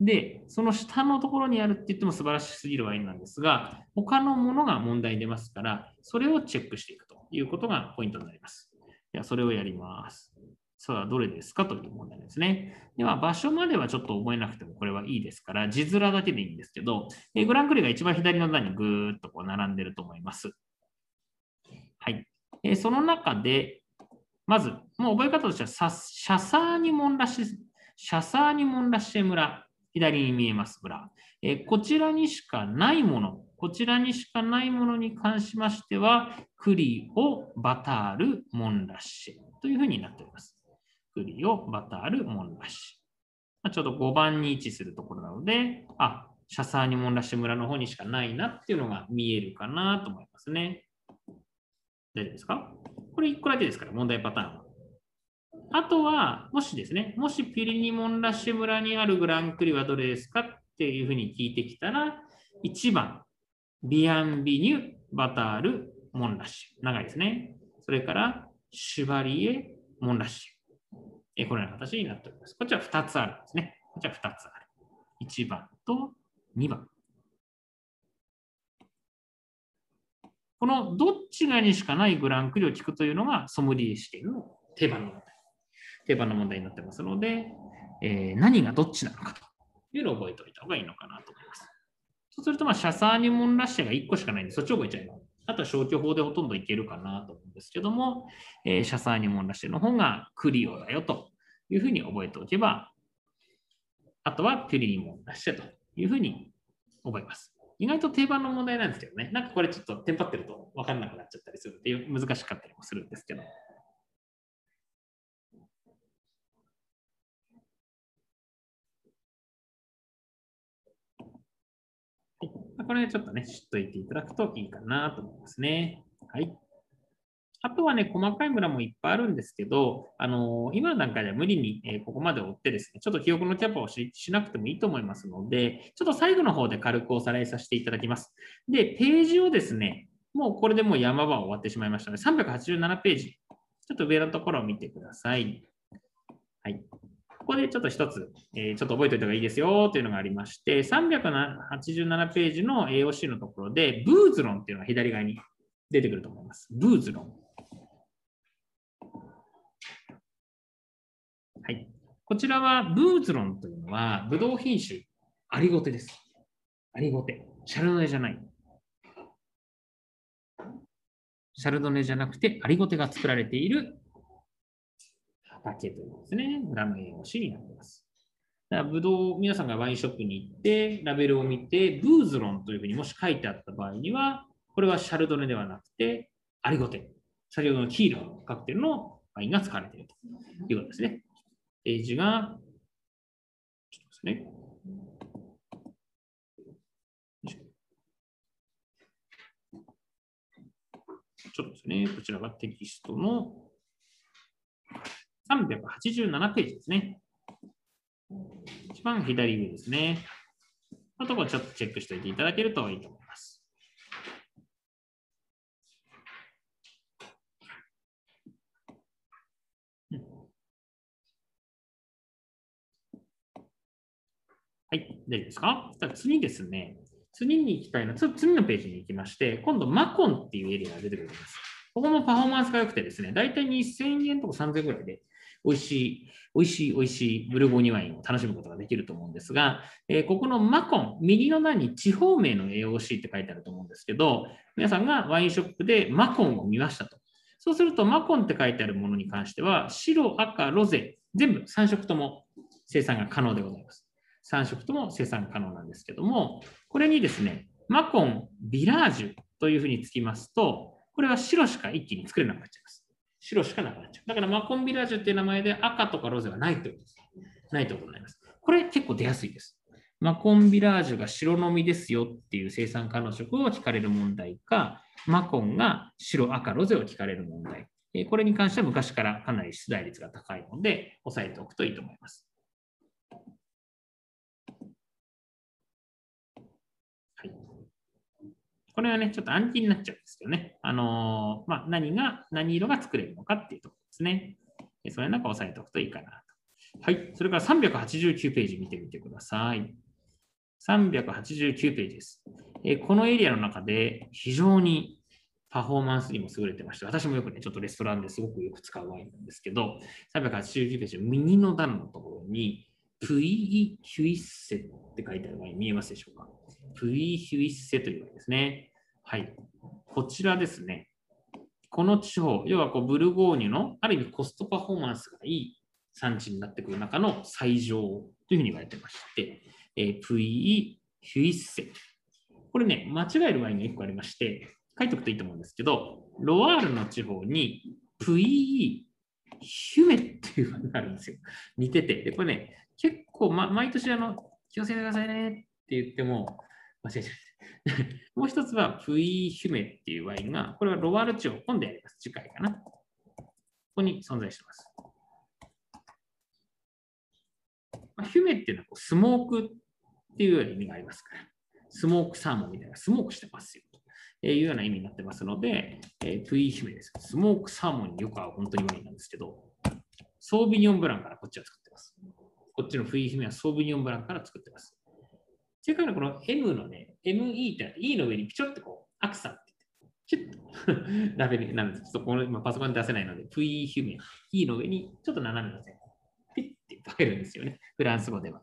で、その下のところにあるって言っても素晴らしすぎるワインなんですが、他のものが問題に出ますから、それをチェックしていくということがポイントになります。では、それをやります。さあ、どれですかという問題ですね。では、場所まではちょっと覚えなくてもこれはいいですから、字面だけでいいんですけど、えグランクリが一番左の段にぐーっとこう並んでると思います。はい。えその中で、まず、もう覚え方としては、シャサーニモンラシ、シャサーニモンラシェ村左に見えます村。えこちらにしかないもの、こちらにしかないものに関しましては、クリオ、バタール、モンラッシェというふうになっております。クリオ、バタール、モンラシま、ちょうど5番に位置するところなので、あ、シャサーニモンラシ村の方にしかないなっていうのが見えるかなと思いますね。大丈夫ですか？これ1個だけですから、問題パターンは。あとは、もしですね、もしピリニモンラッシ村にあるグランクリはどれですかっていうふうに聞いてきたら、1番、ビアンビニュ、バタール、モンラッシ。長いですね。それから、シュバリエ、モンラシ。えこのような形になっております。こっちは2つあるんですね。こっちは2つある。1番と2番。このどっちがにしかないグランクリを聞くというのがソムリエ試験の定番の問題。定番の問題になってますので、えー、何がどっちなのかというのを覚えておいた方がいいのかなと思います。そうすると、まあ、シャサーニモンラッシャが1個しかないんで、そっちを覚えちゃいます。あとは消去法でほとんどいけるかなと思うんですけども、えー、シャサーニモンラッシュの方がクリオだよというふうに覚えておけば、あとはピュリーモンラッシュというふうに覚えます。意外と定番の問題なんですけどね、なんかこれちょっとテンパってると分かんなくなっちゃったりするっていう難しかったりもするんですけど。これちょっとね、知っといていただくといいかなと思いますね。はい。あとはね、細かい村もいっぱいあるんですけど、あのー、今の段階では無理に、え、ここまで追ってですね、ちょっと記憶のキャパをしなくてもいいと思いますので、ちょっと最後の方で軽くおさらいさせていただきます。で、ページをですね、もうこれでもう山場終わってしまいましたので、387ページ、ちょっと上のところを見てください。はい。ここでちょっと一つ、えー、ちょっと覚えておいた方がいいですよというのがありまして、387ページの AOC のところで、ブーズロンっていうのが左側に出てくると思います。ブーズロン。はい。こちらは、ブーズロンというのは、ブドウ品種、アリゴテです。アリゴテ。シャルドネじゃない。シャルドネじゃなくて、アリゴテが作られているだけというですね、ラム英語詞になってます。だから、ブドウ、皆さんがワインショップに行って、ラベルを見て、ブーズロンというふうにもし書いてあった場合には、これはシャルドネではなくて、アリゴテ。先ほどのキールのカクテルのワインが使われているということですね。エイジが、ちょっとですね。ちょっとですね、こちらがテキストの387ページですね。一番左上ですね。のところちょっとチェックしておいていただけるといいと思います。はい、大丈夫ですか？次ですね、次に行きたいのは、次のページに行きまして、今度マコンっていうエリアが出てくるんです。ここもパフォーマンスが良くてですね、だいたい2000円とか3000円ぐらいで美味しい、美味しい、美味しいブルゴーニュワインを楽しむことができると思うんですが、えー、ここのマコン、右の段に地方名の AOC って書いてあると思うんですけど、皆さんがワインショップでマコンを見ましたと。そうすると、マコンって書いてあるものに関しては、白、赤、ロゼ、全部3色とも生産が可能でございます。3色とも生産可能なんですけども、これにですね、マコンビラージュというふうにつきますと、これは白しか一気に作れなくなっちゃいます。白しかなくなっちゃう。だからマコンビラージュっていう名前で赤とかロゼはないということです。ないということになります。これ結構出やすいです。マコンビラージュが白のみですよっていう生産可能色を聞かれる問題か、マコンが白、赤、ロゼを聞かれる問題。これに関しては昔からかなり出題率が高いので、押さえておくといいと思います。これはね、ちょっと暗記になっちゃうんですけどね。あのー、まあ、何が、何色が作れるのかっていうところですね。それなんか押さえておくといいかなと。はい。それから389ページ見てみてください。389ページです。えこのエリアの中で非常にパフォーマンスにも優れてまして、私もよくね、ちょっとレストランですごくよく使うワインなんですけど、389ページの、右の段のところに、プイ・ヒュイッセって書いてあるワイン見えますでしょうか？プイ・ヒュイッセというワインですね。はい。こちらですね。この地方、要はこうブルゴーニュのある意味コストパフォーマンスがいい産地になってくる中の最上というふうに言われてまして、えー、プイ・ヒュイッセ。これね、間違えるワインが1個ありまして、書いておくといいと思うんですけど、ロワールの地方にプイ・ヒュメっていうワインがあるんですよ。似てて。で、これね、結構、ま、毎年あの、気をつけてくださいねって言っても、忘れちゃう。もう一つは、フイヒュメっていうワインが、これはロワール地方、今度やります。次回かな。ここに存在してます。まあ、ヒュメっていうのはこうスモークっていうような意味がありますから、スモークサーモンみたいな、スモークしてますよというような意味になってますので、えー、トゥイヒュメです。スモークサーモンによく合う本当にワインなんですけど、ソービニョンブランからこっちは作ってます。こっちのフイヒュメはソービニョンブランから作ってます。それからこの M のね、ME って E の上にピチョってこう、アクサってチュッとラベルなんです。ちょっとこの今パソコンで出せないので、フイヒュメ、E の上にちょっと斜めの線、ピッて書けるんですよね。フランス語では。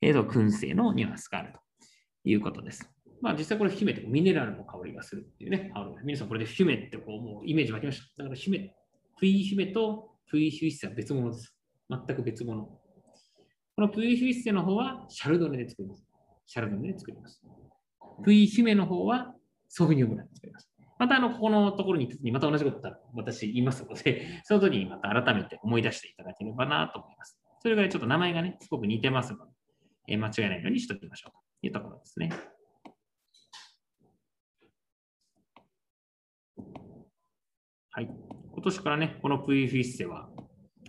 えっ、ー、と、燻製のニュアンスがあるということです。まあ実際これヒュメってミネラルの香りがするっていうね。皆さんこれでヒュメってこうもうイメージ湧きました。だからヒュメ、フイヒュメとプイヒュイッセは別物です。全く別物。このプイヒュイッセの方はシャルドネで作ります。シャルドネで作ります。プイヒメの方はソービニョンブランで作ります。またあの、ここのところにまた同じこと私言いますので、その時にまた改めて思い出していただければなと思います。それぐらいちょっと名前がね、すごく似てますので、えー、間違いないようにしておきましょうというところですね。はい。今年からね、このプイフィッセは、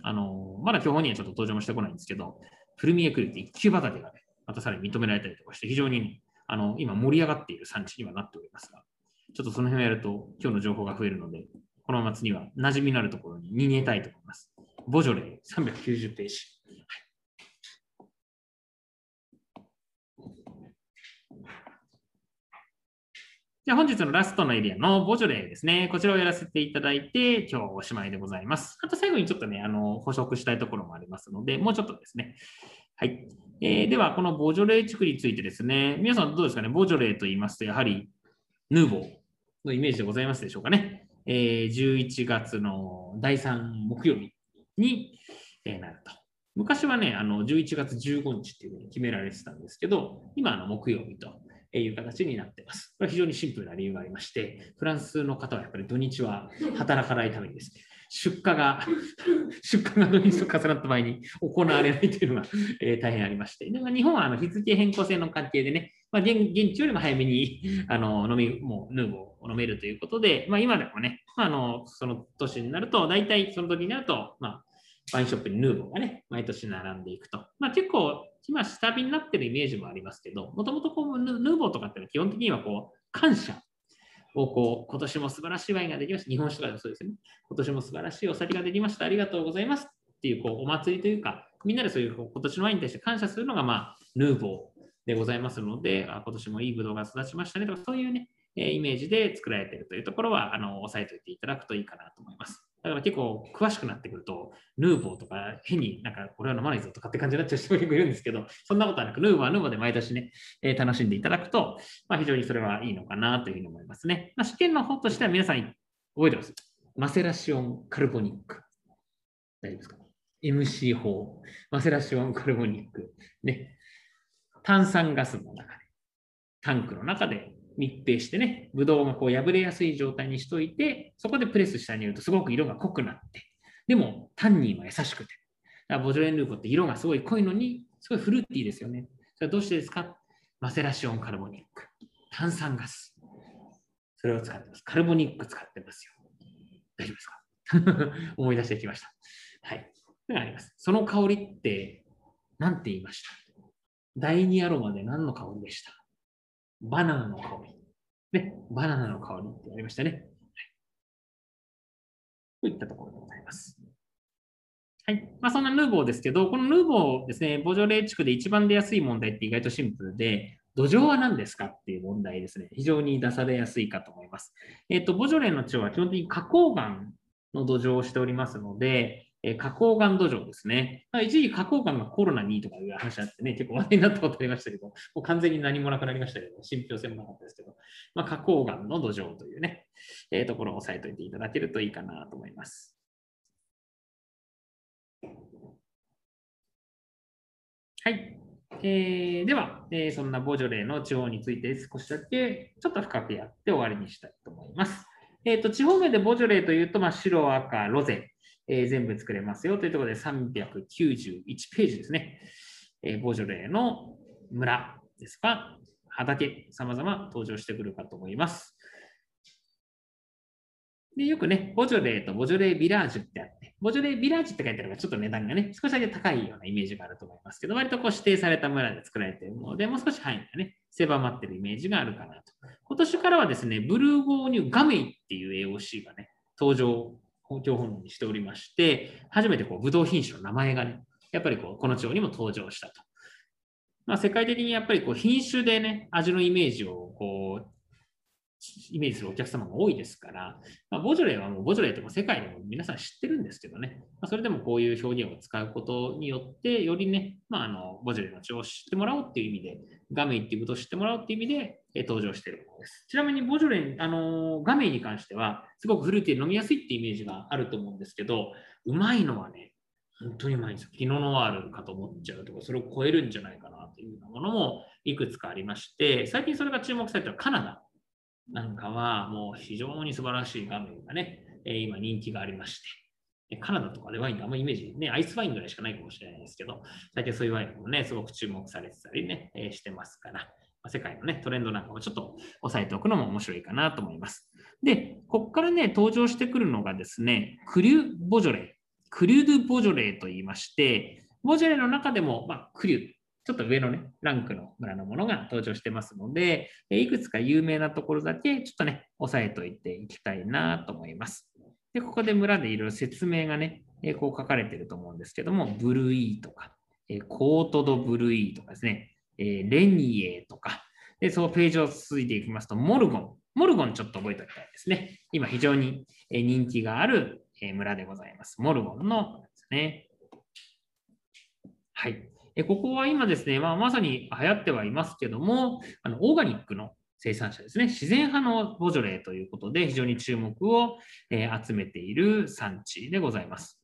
あのー、まだ今日本にはちょっと登場もしてこないんですけど、プルミエクリティ1級畑がね、またさらに認められたりとかして、非常に、あの今盛り上がっている産地にはなっておりますが、ちょっとその辺をやると今日の情報が増えるので、この末には馴染みのあるところに逃げたいと思います。ボジョレー390ページ。じゃあ本日のラストのエリアのボジョレーですね。こちらをやらせていただいて、今日おしまいでございます。あと最後にちょっとね、あの、補足したいところもありますので、もうちょっとですね。はい。えー、では、このボジョレー地区についてですね、皆さんどうですかね、ボジョレーと言いますと、やはりヌーボーのイメージでございますでしょうかね？えー、11月の第3木曜日に、え、なると。昔はね、あの11月15日っていうふうに決められてたんですけど、今の木曜日という形になってます。これは非常にシンプルな理由がありまして、フランスの方はやっぱり土日は働かないためにですね、出荷が、出荷が土日と重なった場合に行われないというのが、えー、大変ありまして、で日本はあの日付変更性の関係でね、まあ、現現地よりも早めにあの飲み、もうヌーボーを飲めるということで、まあ、今でもね、あのその年になると、大体その時になると、まあ、ワインショップにヌーボーがね、毎年並んでいくと。まあ、結構、今下火になってるイメージもありますけど、もともとこうヌーボーとかって基本的にはこう感謝をこう、今年も素晴らしいワインができました。日本酒とかでもそうですよね。今年も素晴らしいお酒ができました。ありがとうございますっていうこうお祭りというか、みんなでそういうこう今年のワインに対して感謝するのが、まあ、ヌーボーでございますので、あ今年もいいブドウが育ちましたねとか、そういうね、イメージで作られているというところは、あの、押さえておいていただくといいかなと思います。だから結構詳しくなってくると、ヌーボーとか変になんかこれは飲まないぞとかって感じになっちゃう人もいるんですけど、そんなことはなく、ヌーボーはヌーボーで毎年ね、えー、楽しんでいただくと、まあ、非常にそれはいいのかなというふうに思いますね。まあ、試験の方としては皆さん覚えてます？マセラシオンカルボニック。大丈夫ですか ?MC 法。マセラシオンカルボニック。ね。炭酸ガスの中で、タンクの中で密閉してね、ブドウがこう破れやすい状態にしといて、そこでプレス下に入れるとすごく色が濃くなって、でもタンニンは優しくて、だボジョレ・ンルーコって色がすごい濃いのに、すごいフルーティーですよね。それはどうしてですか？マセラシオンカルボニック。炭酸ガス。それを使ってます。カルボニック使ってますよ。大丈夫ですか？思い出してきました。はい。それがあります。その香りって、何て言いました？第2アロマで何の香りでした？バナナの香り。ね、バナナの香りってありましたね。はい、といったところでございます。はい。まあ、そんなヌーボーですけど、このヌーボーですね、ボジョレー地区で一番出やすい問題って意外とシンプルで、土壌は何ですかっていう問題ですね。非常に出されやすいかと思います。えっ、と、ボジョレーの地は基本的に花崗岩の土壌をしておりますので、えー、花崗岩土壌ですね。一時花崗岩がコロナにとかいう話あってね、結構話題になったことありましたけど、もう完全に何もなくなりましたけど、信憑性もなかったですけど、まあ、花崗岩の土壌というね、えー、ところを押さえておいていただけるといいかなと思います。はい。えー、では、えー、そんなボジョレーの地方について少しだけちょっと深くやって終わりにしたいと思います。えーと、地方名でボジョレーというと、まあ、白、赤、ロゼ、えー、全部作れますよというところで391ページですね。えー、ボジョレーの村ですか、畑、様々登場してくるかと思います。で、よくね、ボジョレーとボジョレービラージュってあって、ボジョレービラージュって書いてあるからちょっと値段がね、少しだけ高いようなイメージがあると思いますけど、割とこう指定された村で作られているので、もう少し範囲がね、狭まってるイメージがあるかなと。今年からはですね、ブルーゴーニュガメイっていう AOC がね、登場、本教本にしておりまして、初めてこうブドウ品種の名前がね、やっぱりこうこの地方にも登場したと。まあ、世界的にやっぱりこう品種でね、味のイメージをこうイメージするお客様が多いですから、まあ、ボジョレーはもうボジョレーとか世界でも皆さん知ってるんですけどね、まあ、それでもこういう表現を使うことによって、よりね、まあ、あのボジョレーの血を知ってもらおうっていう意味で、ガメイっていうことを知ってもらうっていう意味で、え登場しているものです。ちなみにボジョレー、あのガメイに関しては、すごくフルーティー飲みやすいってイメージがあると思うんですけど、うまいのはね、本当にうまいんですよ。ピノノワールかと思っちゃうとか、それを超えるんじゃないかなというようなものもいくつかありまして、最近それが注目されたカナダなんかはもう非常に素晴らしい画面がね、え今人気がありまして、カナダとかでワインってあんまイメージ、ね、アイスワインぐらいしかないかもしれないですけど、最近そういうワインもね、すごく注目されてたりね、えしてますから、世界のね、トレンドなんかもちょっと押さえておくのも面白いかなと思います。で、ここからね、登場してくるのがですね、クリュー・ボジョレー、クリュー・ドゥ・ボジョレーと言いまして、ボジョレーの中でも、まあ、クリュー、ちょっと上のね、ランクの村のものが登場してますので、いくつか有名なところだけちょっとね、押さえておいていきたいなと思います。で、ここで村でいろいろ説明がね、えこう書かれてると思うんですけども、ブルイーとか、えコートドブルイーとかですね、えレニエとか、で、そのページを続いていきますと、モルゴン。モルゴンちょっと覚えておきたいですね。今非常に人気がある村でございます。モルゴンのですね。はい。ここは今ですね、まあ、まさに流行ってはいますけども、あのオーガニックの生産者ですね、自然派のボジョレーということで、非常に注目を、え集めている産地でございます。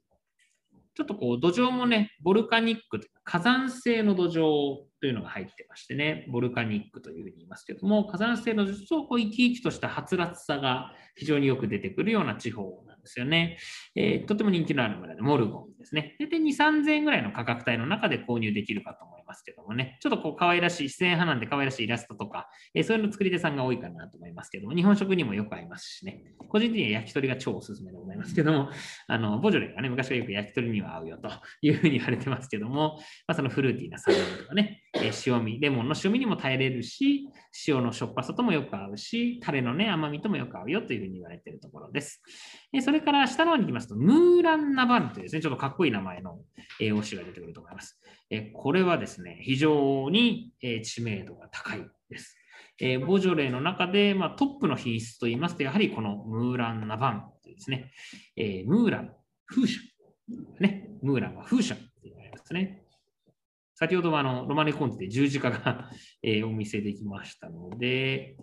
ちょっとこう土壌もね、ボルカニックというか火山性の土壌というのが入ってましてね、ボルカニックというふうに言いますけども、火山性の土壌とこう生き生きとしたはつらつさが非常によく出てくるような地方なんですよね。えー、とても人気のある村で、モルゴンですね。大体2、3000円ぐらいの価格帯の中で購入できるかと思いますけどもね、ちょっとこう可愛らしい、自然派なんで可愛らしいイラストとか、えー、そういうの作り手さんが多いかなと思いますけども、日本食にもよく合いますしね、個人的には焼き鳥が超おすすめでございますけども、あのボジョレがね、昔はよく焼き鳥には合うよというふうに言われてますけども、まあ、そのフルーティーな酸味とかね、えー、塩味、レモンの塩味にも耐えれるし、塩のしょっぱさともよく合うし、タレのね、甘みともよく合うよというふうに言われているところです。えー、それから下の方に行きますと、ムーランナバンというですね、ちょっとかっこいい名前の AOC が出てくると思います。えこれはですね、非常に、え知名度が高いです。えボジョレーの中で、まあ、トップの品質といいますと、やはりこのムーラン・ナバンというですね、え、ムーラン、風車、ね、ムーランは風車と言われますね。先ほどはあのロマネコンテで十字架がえお見せできましたので、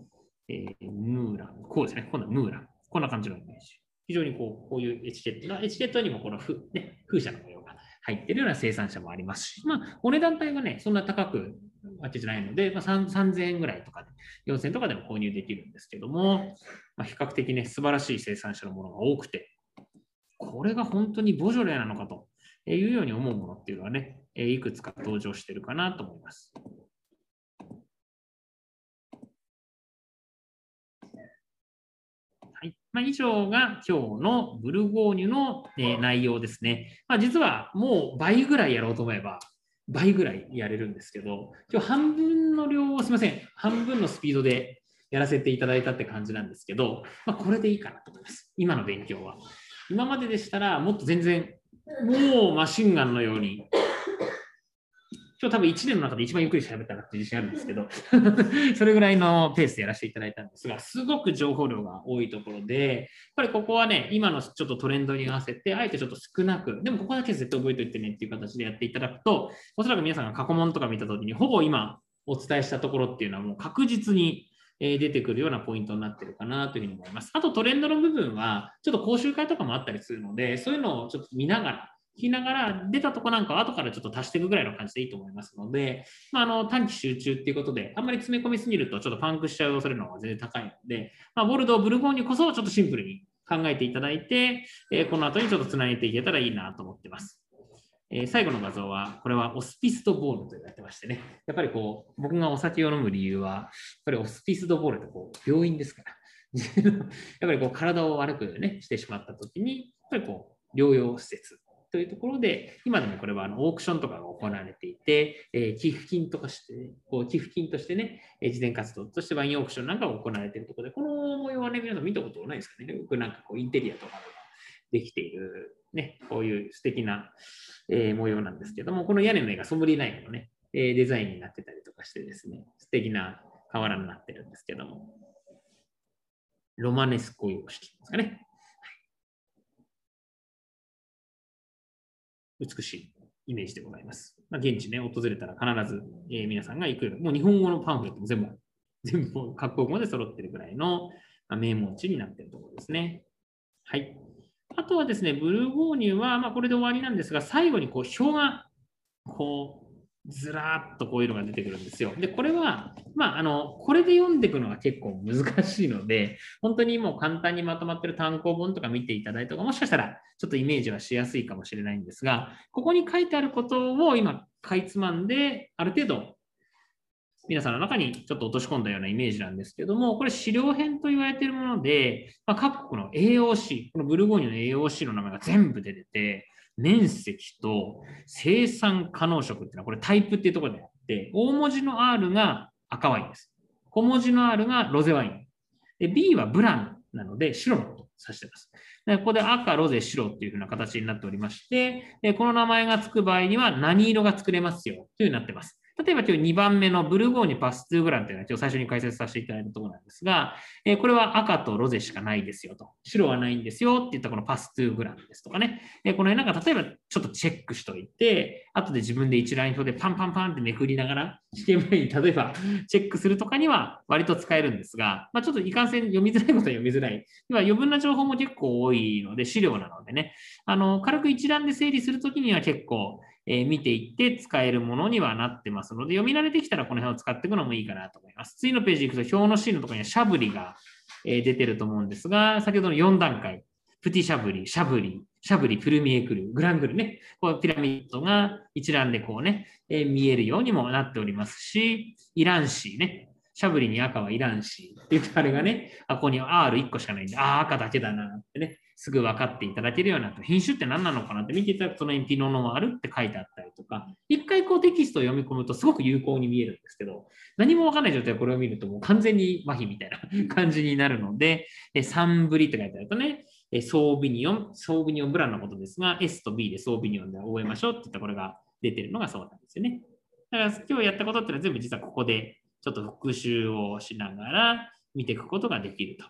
え、ムーラン、こうですね、今度はムーラン、こんな感じのイメージ。非常にこうこういうエチケット、エチケットにもこの風,、ね、風車の模様が入っているような生産者もありますし、まあ、お値段帯はね、そんな高くわけじゃないので、まあ、3000円ぐらいとかで、4000円とかでも購入できるんですけども、まあ、比較的ね、素晴らしい生産者のものが多くて、これが本当にボジョレなのかというように思うものっていうのはね、いくつか登場してるかなと思います。はいまあ、以上が今日のブルゴーニュの、え内容ですね。まあ、実はもう倍ぐらいやろうと思えば、倍ぐらいやれるんですけど、今日半分の量をすみません、半分のスピードでやらせていただいたって感じなんですけど、まあ、これでいいかなと思います。今の勉強は。今まででしたら、もっと全然、もうマシンガンのように今日多分1年の中で一番ゆっくり喋ったなって自信あるんですけど それぐらいのペースでやらせていただいたんですが、すごく情報量が多いところで、やっぱりここはね、今のちょっとトレンドに合わせて、あえてちょっと少なく、でもここだけ絶対覚えておいてねっていう形でやっていただくと、おそらく皆さんが過去問とか見たときに、ほぼ今お伝えしたところっていうのはもう確実に出てくるようなポイントになってるかなというふうに思います。あとトレンドの部分は、ちょっと講習会とかもあったりするので、そういうのをちょっと見ながら、きながら、出たとこなんかは後からちょっと足していくぐらいの感じでいいと思いますので、まあ、あの短期集中っていうことで、あんまり詰め込みすぎるとちょっとパンクしちゃう恐れの方が全然高いので、まあ、ボルドー、ブルゴーニュこそちょっとシンプルに考えていただいて、え、この後にちょっとつなげていけたらいいなと思ってます。え、最後の画像は、これはオスピストボールと言われてましてね、やっぱりこう、僕がお酒を飲む理由は、やっぱりオスピストボールってこう病院ですから、やっぱりこう体を悪く、ね、してしまったときに、やっぱりこう療養施設。というところで、今でもこれはあのオークションとかが行われていて、えー、寄付金とかして、こう寄付金としてね、えー、事前活動としてワインオークションなんかが行われているところで、この模様はね、皆さん見たことないですかね。よくなんかこうインテリアとかができている、ね、こういう素敵な、えー、模様なんですけども、この屋根の絵がソムリナイフのね、えデザインになってたりとかしてですね、素敵な瓦になってるんですけども、ロマネスコ様式ですかね。美しいイメージでございます。まあ、現地ね、訪れたら必ず、えー、皆さんが行く、もう日本語のパンフレットも全部、全部各国語で揃ってるぐらいの、まあ、名門地になってるところですね。はい。あとはですね、ブルーゴーニュは、まあ、これで終わりなんですが、最後にこう表がこうずらっとこういうのが出てくるんですよ。で、これは、まあ、あの、これで読んでいくのは結構難しいので、本当にもう簡単にまとまってる単行本とか見ていただいた方が、もしかしたらちょっとイメージはしやすいかもしれないんですが、ここに書いてあることを今、かいつまんで、ある程度、皆さんの中にちょっと落とし込んだようなイメージなんですけども、これ資料編と言われているもので、まあ、各国の AOC、このブルゴーニュの AOC の名前が全部出てて、面積と生産可能色っていうのは、これタイプっていうところであって、大文字の R が赤ワインです。小文字の R がロゼワイン。で B はブランなので白のことを指してます。でここで赤、ロゼ、白っていうふうな形になっておりまして、この名前がつく場合には何色が作れますよというになってます。例えば今日2番目のブルゴーニュパスツーグランというのは今日最初に解説させていただいたところなんですが、えこれは赤とロゼしかないですよと。白はないんですよって言ったこのパスツーグランですとかね。えこの辺なんか例えばちょっとチェックしといて、後で自分で一覧表でパンパンパンってめくりながら、試験前に例えば チェックするとかには割と使えるんですが、まあ、ちょっといかんせん読みづらいことは読みづらい。要は余分な情報も結構多いので、資料なのでね、あの軽く一覧で整理するときには結構え見ていって使えるものにはなってますので、読み慣れてきたらこの辺を使っていくのもいいかなと思います。次のページ行くと表のシーンのところにはシャブリが、え出てると思うんですが、先ほどの4段階、プティシャブリ、シャブリ、シャブリ、プルミエクル、グラングルね、こうピラミッドが一覧でこうね、え見えるようにもなっておりますし、イランシーね、シャブリに赤はいらんし、って言ってあれがね、あ、ここに R1 個しかないんで、ああ、赤だけだなってね、すぐ分かっていただけるようなって、品種って何なのかなって見ていただくと、そのエピノノワールって書いてあったりとか、一回こうテキストを読み込むとすごく有効に見えるんですけど、何も分かんない状態でこれを見るともう完全に麻痺みたいな 感じになるので、サンブリって書いてあるとね、ソービニオン、ソービニオンブランのことですが、S と B でソービニオンで覚えましょうって言ったこれが出てるのがそうなんですよね。だから今日やったことっていうのは全部実はここでちょっと復習をしながら見ていくことができると。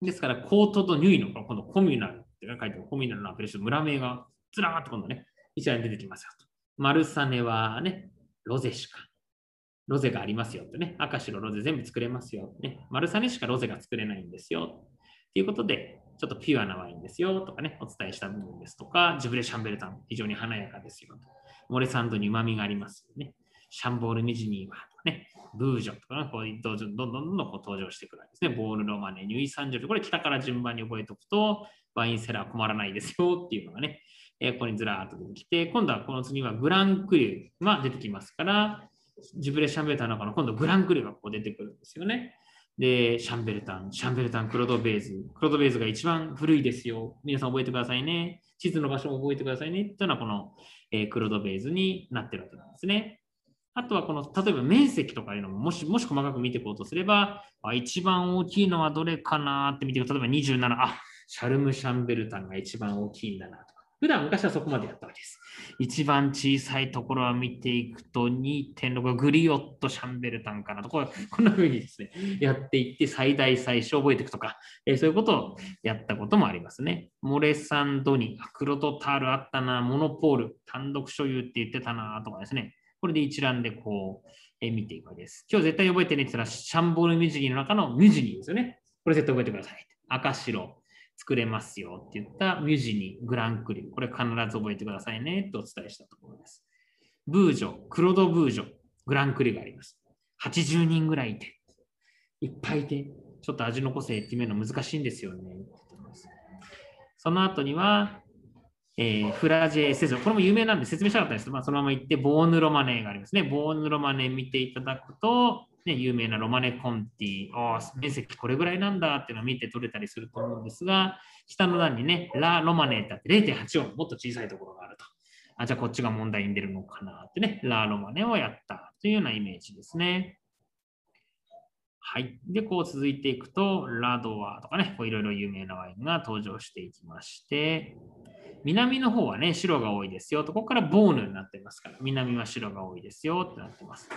ですから、コートとニュイのこのコミュナルって書いてあるコミュナルのアプリション、村名がずらーっと今度ね、一覧に出てきますよと。マルサネはね、ロゼしか。ロゼがありますよってね。赤白ロゼ全部作れますよ。ね。マルサネしかロゼが作れないんですよ。ということで、ちょっとピュアなワインですよとかね、お伝えした部分ですとか、ジブレ・シャンベルタン、非常に華やかですよと。モレサンドに旨味がありますよね。シャンボール・ミジニーはね、ブージョンとか、こうどんどんどんどんこう登場してくるわけですね。ボールロマネ、ニュイサンジョル。これ北から順番に覚えておくと、ワインセラー困らないですよっていうのがね、えー、ここにずらーっと出てきて、今度はこの次はグランクリューが出てきますから、ジブレ・シャンベルタンの中の今度グランクリューがこう出てくるんですよね。で、シャンベルタン、シャンベルタン、クロドベーズ。クロドベーズが一番古いですよ。皆さん覚えてくださいね。地図の場所も覚えてくださいね。というのはこの、えー、クロドベーズになってるわけなんですね。あとはこの、例えば面積とかいうのも、もし、もし細かく見ていこうとすれば、あ一番大きいのはどれかなって見ていく、例えば27、あ、シャルム・シャンベルタンが一番大きいんだなとか。普段昔はそこまでやったわけです。一番小さいところは見ていくと2.6グリオット・シャンベルタンかなとここんな風にですね、やっていって最大最小覚えていくとか、えー、そういうことをやったこともありますね。モレサンドニ、クロトタールあったな、モノポール、単独所有って言ってたなとかですね。これで一覧でこう、え見ていくわけです。今日絶対覚えてねって言ったら、シャンボールミュージニーの中のミュージニーですよね。これ絶対覚えてください。赤白作れますよって言ったミュージニー、グランクリー。これ必ず覚えてくださいねとお伝えしたところです。ブージョ、クロドブージョ、グランクリーがあります。80人ぐらいいて、いっぱいいて、ちょっと味の個性決めるの難しいんですよね。その後には、えー、フラジェセゾこれも有名なんで説明したかったんですけど。まあ、そのまま行って、ボーヌロマネーがありますね。ボーヌロマネ見ていただくと、ね、有名なロマネコンティ、あ面積これぐらいなんだっていうのを見て取れたりすると思うんですが、下の段にね、ラ・ロマネーって0.84、もっと小さいところがあると。あ、じゃあこっちが問題に出るのかなってね、ラ・ロマネをやったというようなイメージですね。はい。で、こう続いていくと、ラドワとかね、いろいろ有名なワインが登場していきまして、南の方はね、白が多いですよと、ここからボーヌになってますから、南は白が多いですよってなってます。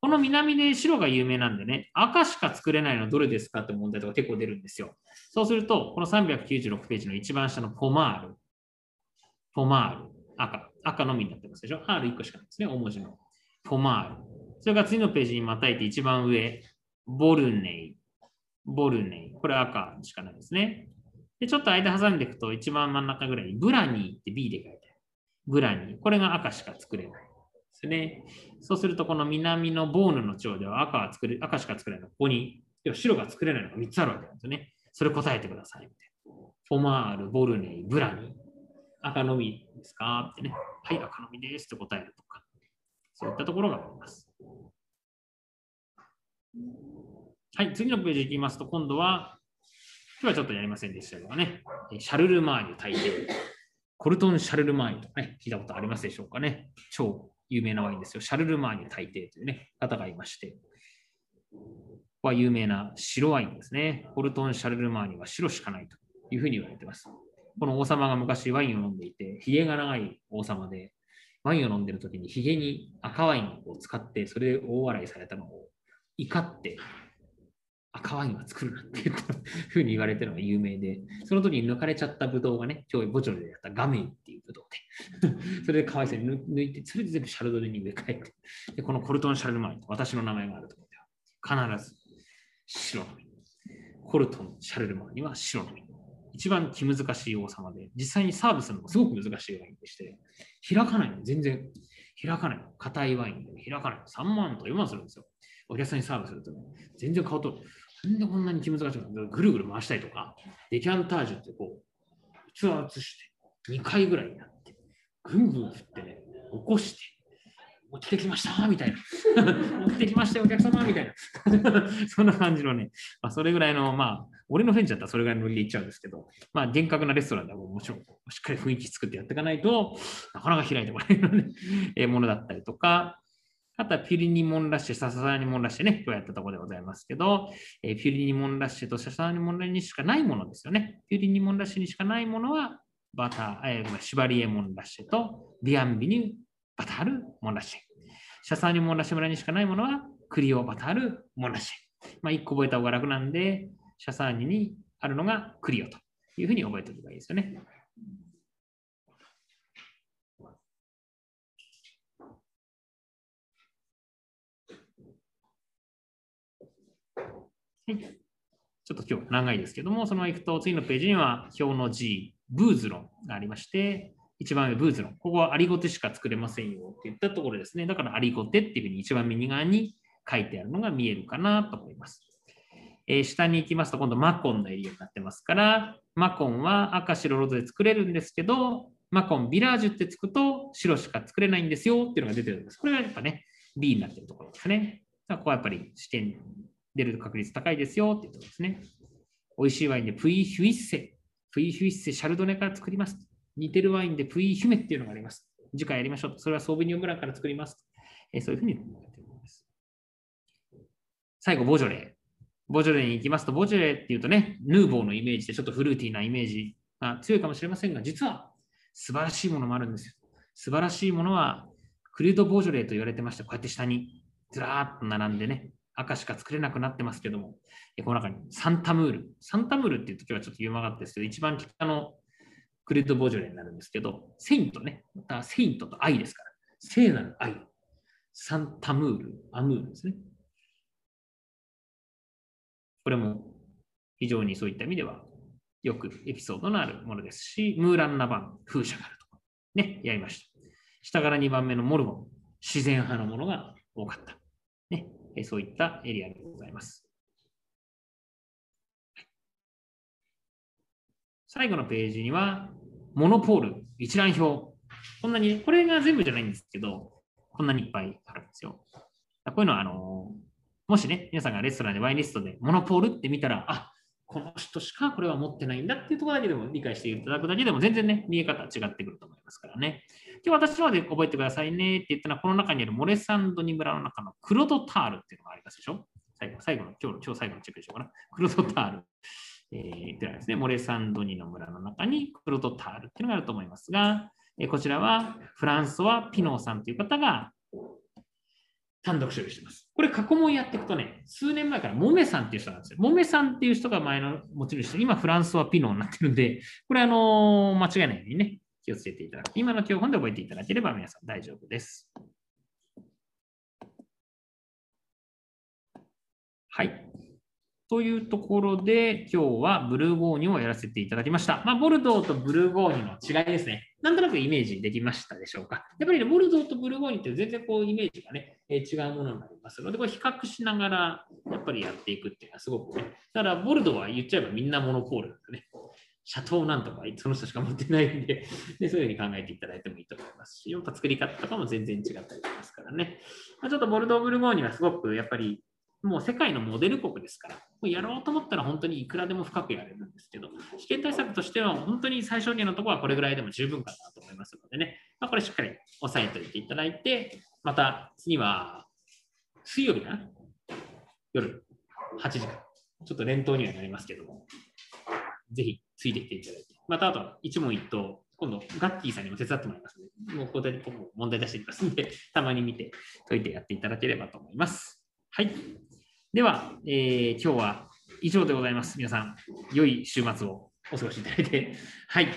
この南で白が有名なんでね、赤しか作れないのはどれですかって問題とか結構出るんですよ。そうすると、この396ページの一番下のポマール、ポマール、赤、赤のみになってますでしょ ?R1 個しかないですね、大文字の。ポマール。それから次のページにまたいて一番上、ボルネイ、ボルネイ。これ赤しかないですね。で、ちょっと間挟んでいくと、一番真ん中ぐらいにブラニーって B で書いてある。ブラニー。これが赤しか作れない。ですね。そうすると、この南のボーヌの地では赤は作れ赤しか作れない。ここに、白が作れないのが3つあるわけなんですよね。それ答えてください。フォマール、ボルネイ、ブラニー。赤のみですか？ってね。はい、赤のみですって答えるとか。そういったところがあります。はい、次のページいきますと、今度は今日はちょっとやりませんでしたがね、シャルル・マーニュ大帝。コルトン・シャルル・マーニュとかね、聞いたことありますでしょうかね。超有名なワインですよ。シャルル・マーニュ大帝というね、方がいまして。ここは有名な白ワインですね。コルトン・シャルル・マーニュは白しかないというふうに言われています。この王様が昔ワインを飲んでいて、髭が長い王様で、ワインを飲んでる時に髭に赤ワインを使って、それで大笑いされたのを怒って赤ワインは作るなっていうふうに言われてるのが有名で、その時に抜かれちゃったブドウがね、今日ボチョルでやったガメイっていうブドウで、それでかわいそうに抜いて、それで全部シャルドネに植え替えて、でこのコルトン・シャルルマイン私の名前があるところでは、必ず白の実。コルトン・シャルルマインには白の実。一番気難しい王様で、実際にサーブするのもすごく難しいワインでして、開かないの、全然開かないの。硬いワインで開かないの。3万と4万するんですよ。お客さんにサーブすると、ね、全然顔となんでこんなに気難しいの？ぐるぐる回したりとか、デキャンタージュってこう、ツアーして2回ぐらいになって、ぐんぐん振ってね、起こして、持ってきましたみたいな。持ってきましたよ、お客様みたいな。そんな感じのね、まあ、それぐらいの、まあ、俺のフェンチだったらそれぐらいのノリでいっちゃうんですけど、まあ、厳格なレストランではもちろん、しっかり雰囲気作ってやっていかないとなかなか開いてもらえる、ものだったりとか、あとはピュリニモンラッシュ、サササニモンラッシュね、今日やったところでございますけど、え、ピュリニモンラッシュとサササニモンラッシュにしかないものですよね。ピュリニモンラッシュにしかないものは、バター、えー、シバリエモンラッシュとビアンビニュバタールモンラッシュ。シャサーニモンラッシュ村にしかないものは、クリオバタールモンラッシュ。まあ、1個覚えた方が楽なんで、シャサーニにあるのがクリオというふうに覚えておけばいいですよね。はい。ちょっと今日長いですけども、そのまま行くと次のページには表の G、ブーズロンがありまして、一番上ブーズロン。ここはアリゴテしか作れませんよって言ったところですね。だからアリゴテっていうふうに一番右側に書いてあるのが見えるかなと思います。えー、下に行きますと今度マコンのエリアになってますから、マコンは赤白ロゼで作れるんですけど、マコンビラージュってつくと白しか作れないんですよっていうのが出てるんです。これがやっぱね、B になってるところですね。ここはやっぱり試験出る確率高いですよっていうところですね。美味しいワインでプイヒュイッセ、プイヒュイッセシャルドネから作ります。似てるワインでプイヒュメっていうのがあります。次回やりましょう。それはソービニオンブランから作ります。えそういうふうにやってます。最後、ボジョレー。ボジョレーに行きますと、ボジョレーっていうとね、ヌーボーのイメージでちょっとフルーティーなイメージが強いかもしれませんが、実は素晴らしいものもあるんですよ。素晴らしいものは、クリュード・ボジョレーと言われてまして、こうやって下にずらーっと並んでね、赤しか作れなくなってますけども、この中にサンタムール。サンタムールっていう時はちょっと言うまかったですけど、一番北のクレッドボジョレになるんですけど、セイントね。またセイントと愛ですから。聖なる愛。サンタムール、アムールですね。これも非常にそういった意味ではよくエピソードのあるものですし、ムーランナバン、風車があるとか、ね、やりました。下から2番目のモルモン、自然派のものが多かった。え、そういったエリアでございます。最後のページには、モノポール、一覧表。こんなに、これが全部じゃないんですけど、こんなにいっぱいあるんですよ。こういうのは、あの、もしね、皆さんがレストランでワインリストでモノポールって見たら、あこの人しかこれは持ってないんだっていうところだけでも理解していただくだけでも全然ね、見え方違ってくると思いますからね。今日私ので覚えてくださいねって言ったのは、この中にあるモレサンドニ村の中のクロドタールっていうのがありますでしょ？最後、最後の、今日、今日最後のチェックでしょうかな？クロドタール。えー、ってのはですね、モレサンドニの村の中にクロドタールっていうのがあると思いますが、えー、こちらはフランソワ・ピノーさんという方が単独処理してます。これ過去問やっていくとね、数年前からモメさんっていう人なんですよ。モメさんっていう人が前の持ち主で、今フランスはピノになってるんで、これあの、間違いないようにね、気をつけていただく。今の教本で覚えていただければ皆さん大丈夫です。はい。というところで、今日はブルーゴーニュをやらせていただきました。まあ、ボルドーとブルーゴーニュの違いですね。なんとなくイメージできましたでしょうか。やっぱりね、ボルドーとブルーゴーニュって全然こうイメージがね、違うものになりますので、これ比較しながらやっぱりやっていくっていうのはすごくね。だから、ボルドは言っちゃえばみんなモノポールなんでね。シャトーなんとかその人しか持ってないんでで、そういうふうに考えていただいてもいいと思いますし、やっぱ作り方とかも全然違ったりしますからね。まあ、ちょっとボルドー・ブルゴーニュはすごくやっぱりもう世界のモデル国ですから、もうやろうと思ったら本当にいくらでも深くやれるんですけど、試験対策としては本当に最小限のところはこれぐらいでも十分かなと思いますのでね、まあ、これしっかり押さえておいていただいて、また次は水曜日かな夜8時から、ちょっと連投にはなりますけども、ぜひついてきていただいて、またあと一問一答、今度ガッキーさんにも手伝ってもらいますので、もうここで僕問題出していきますので、たまに見て解いてやっていただければと思います。はい。では、えー、今日は以上でございます。皆さん、良い週末をお過ごしいただいて。はい。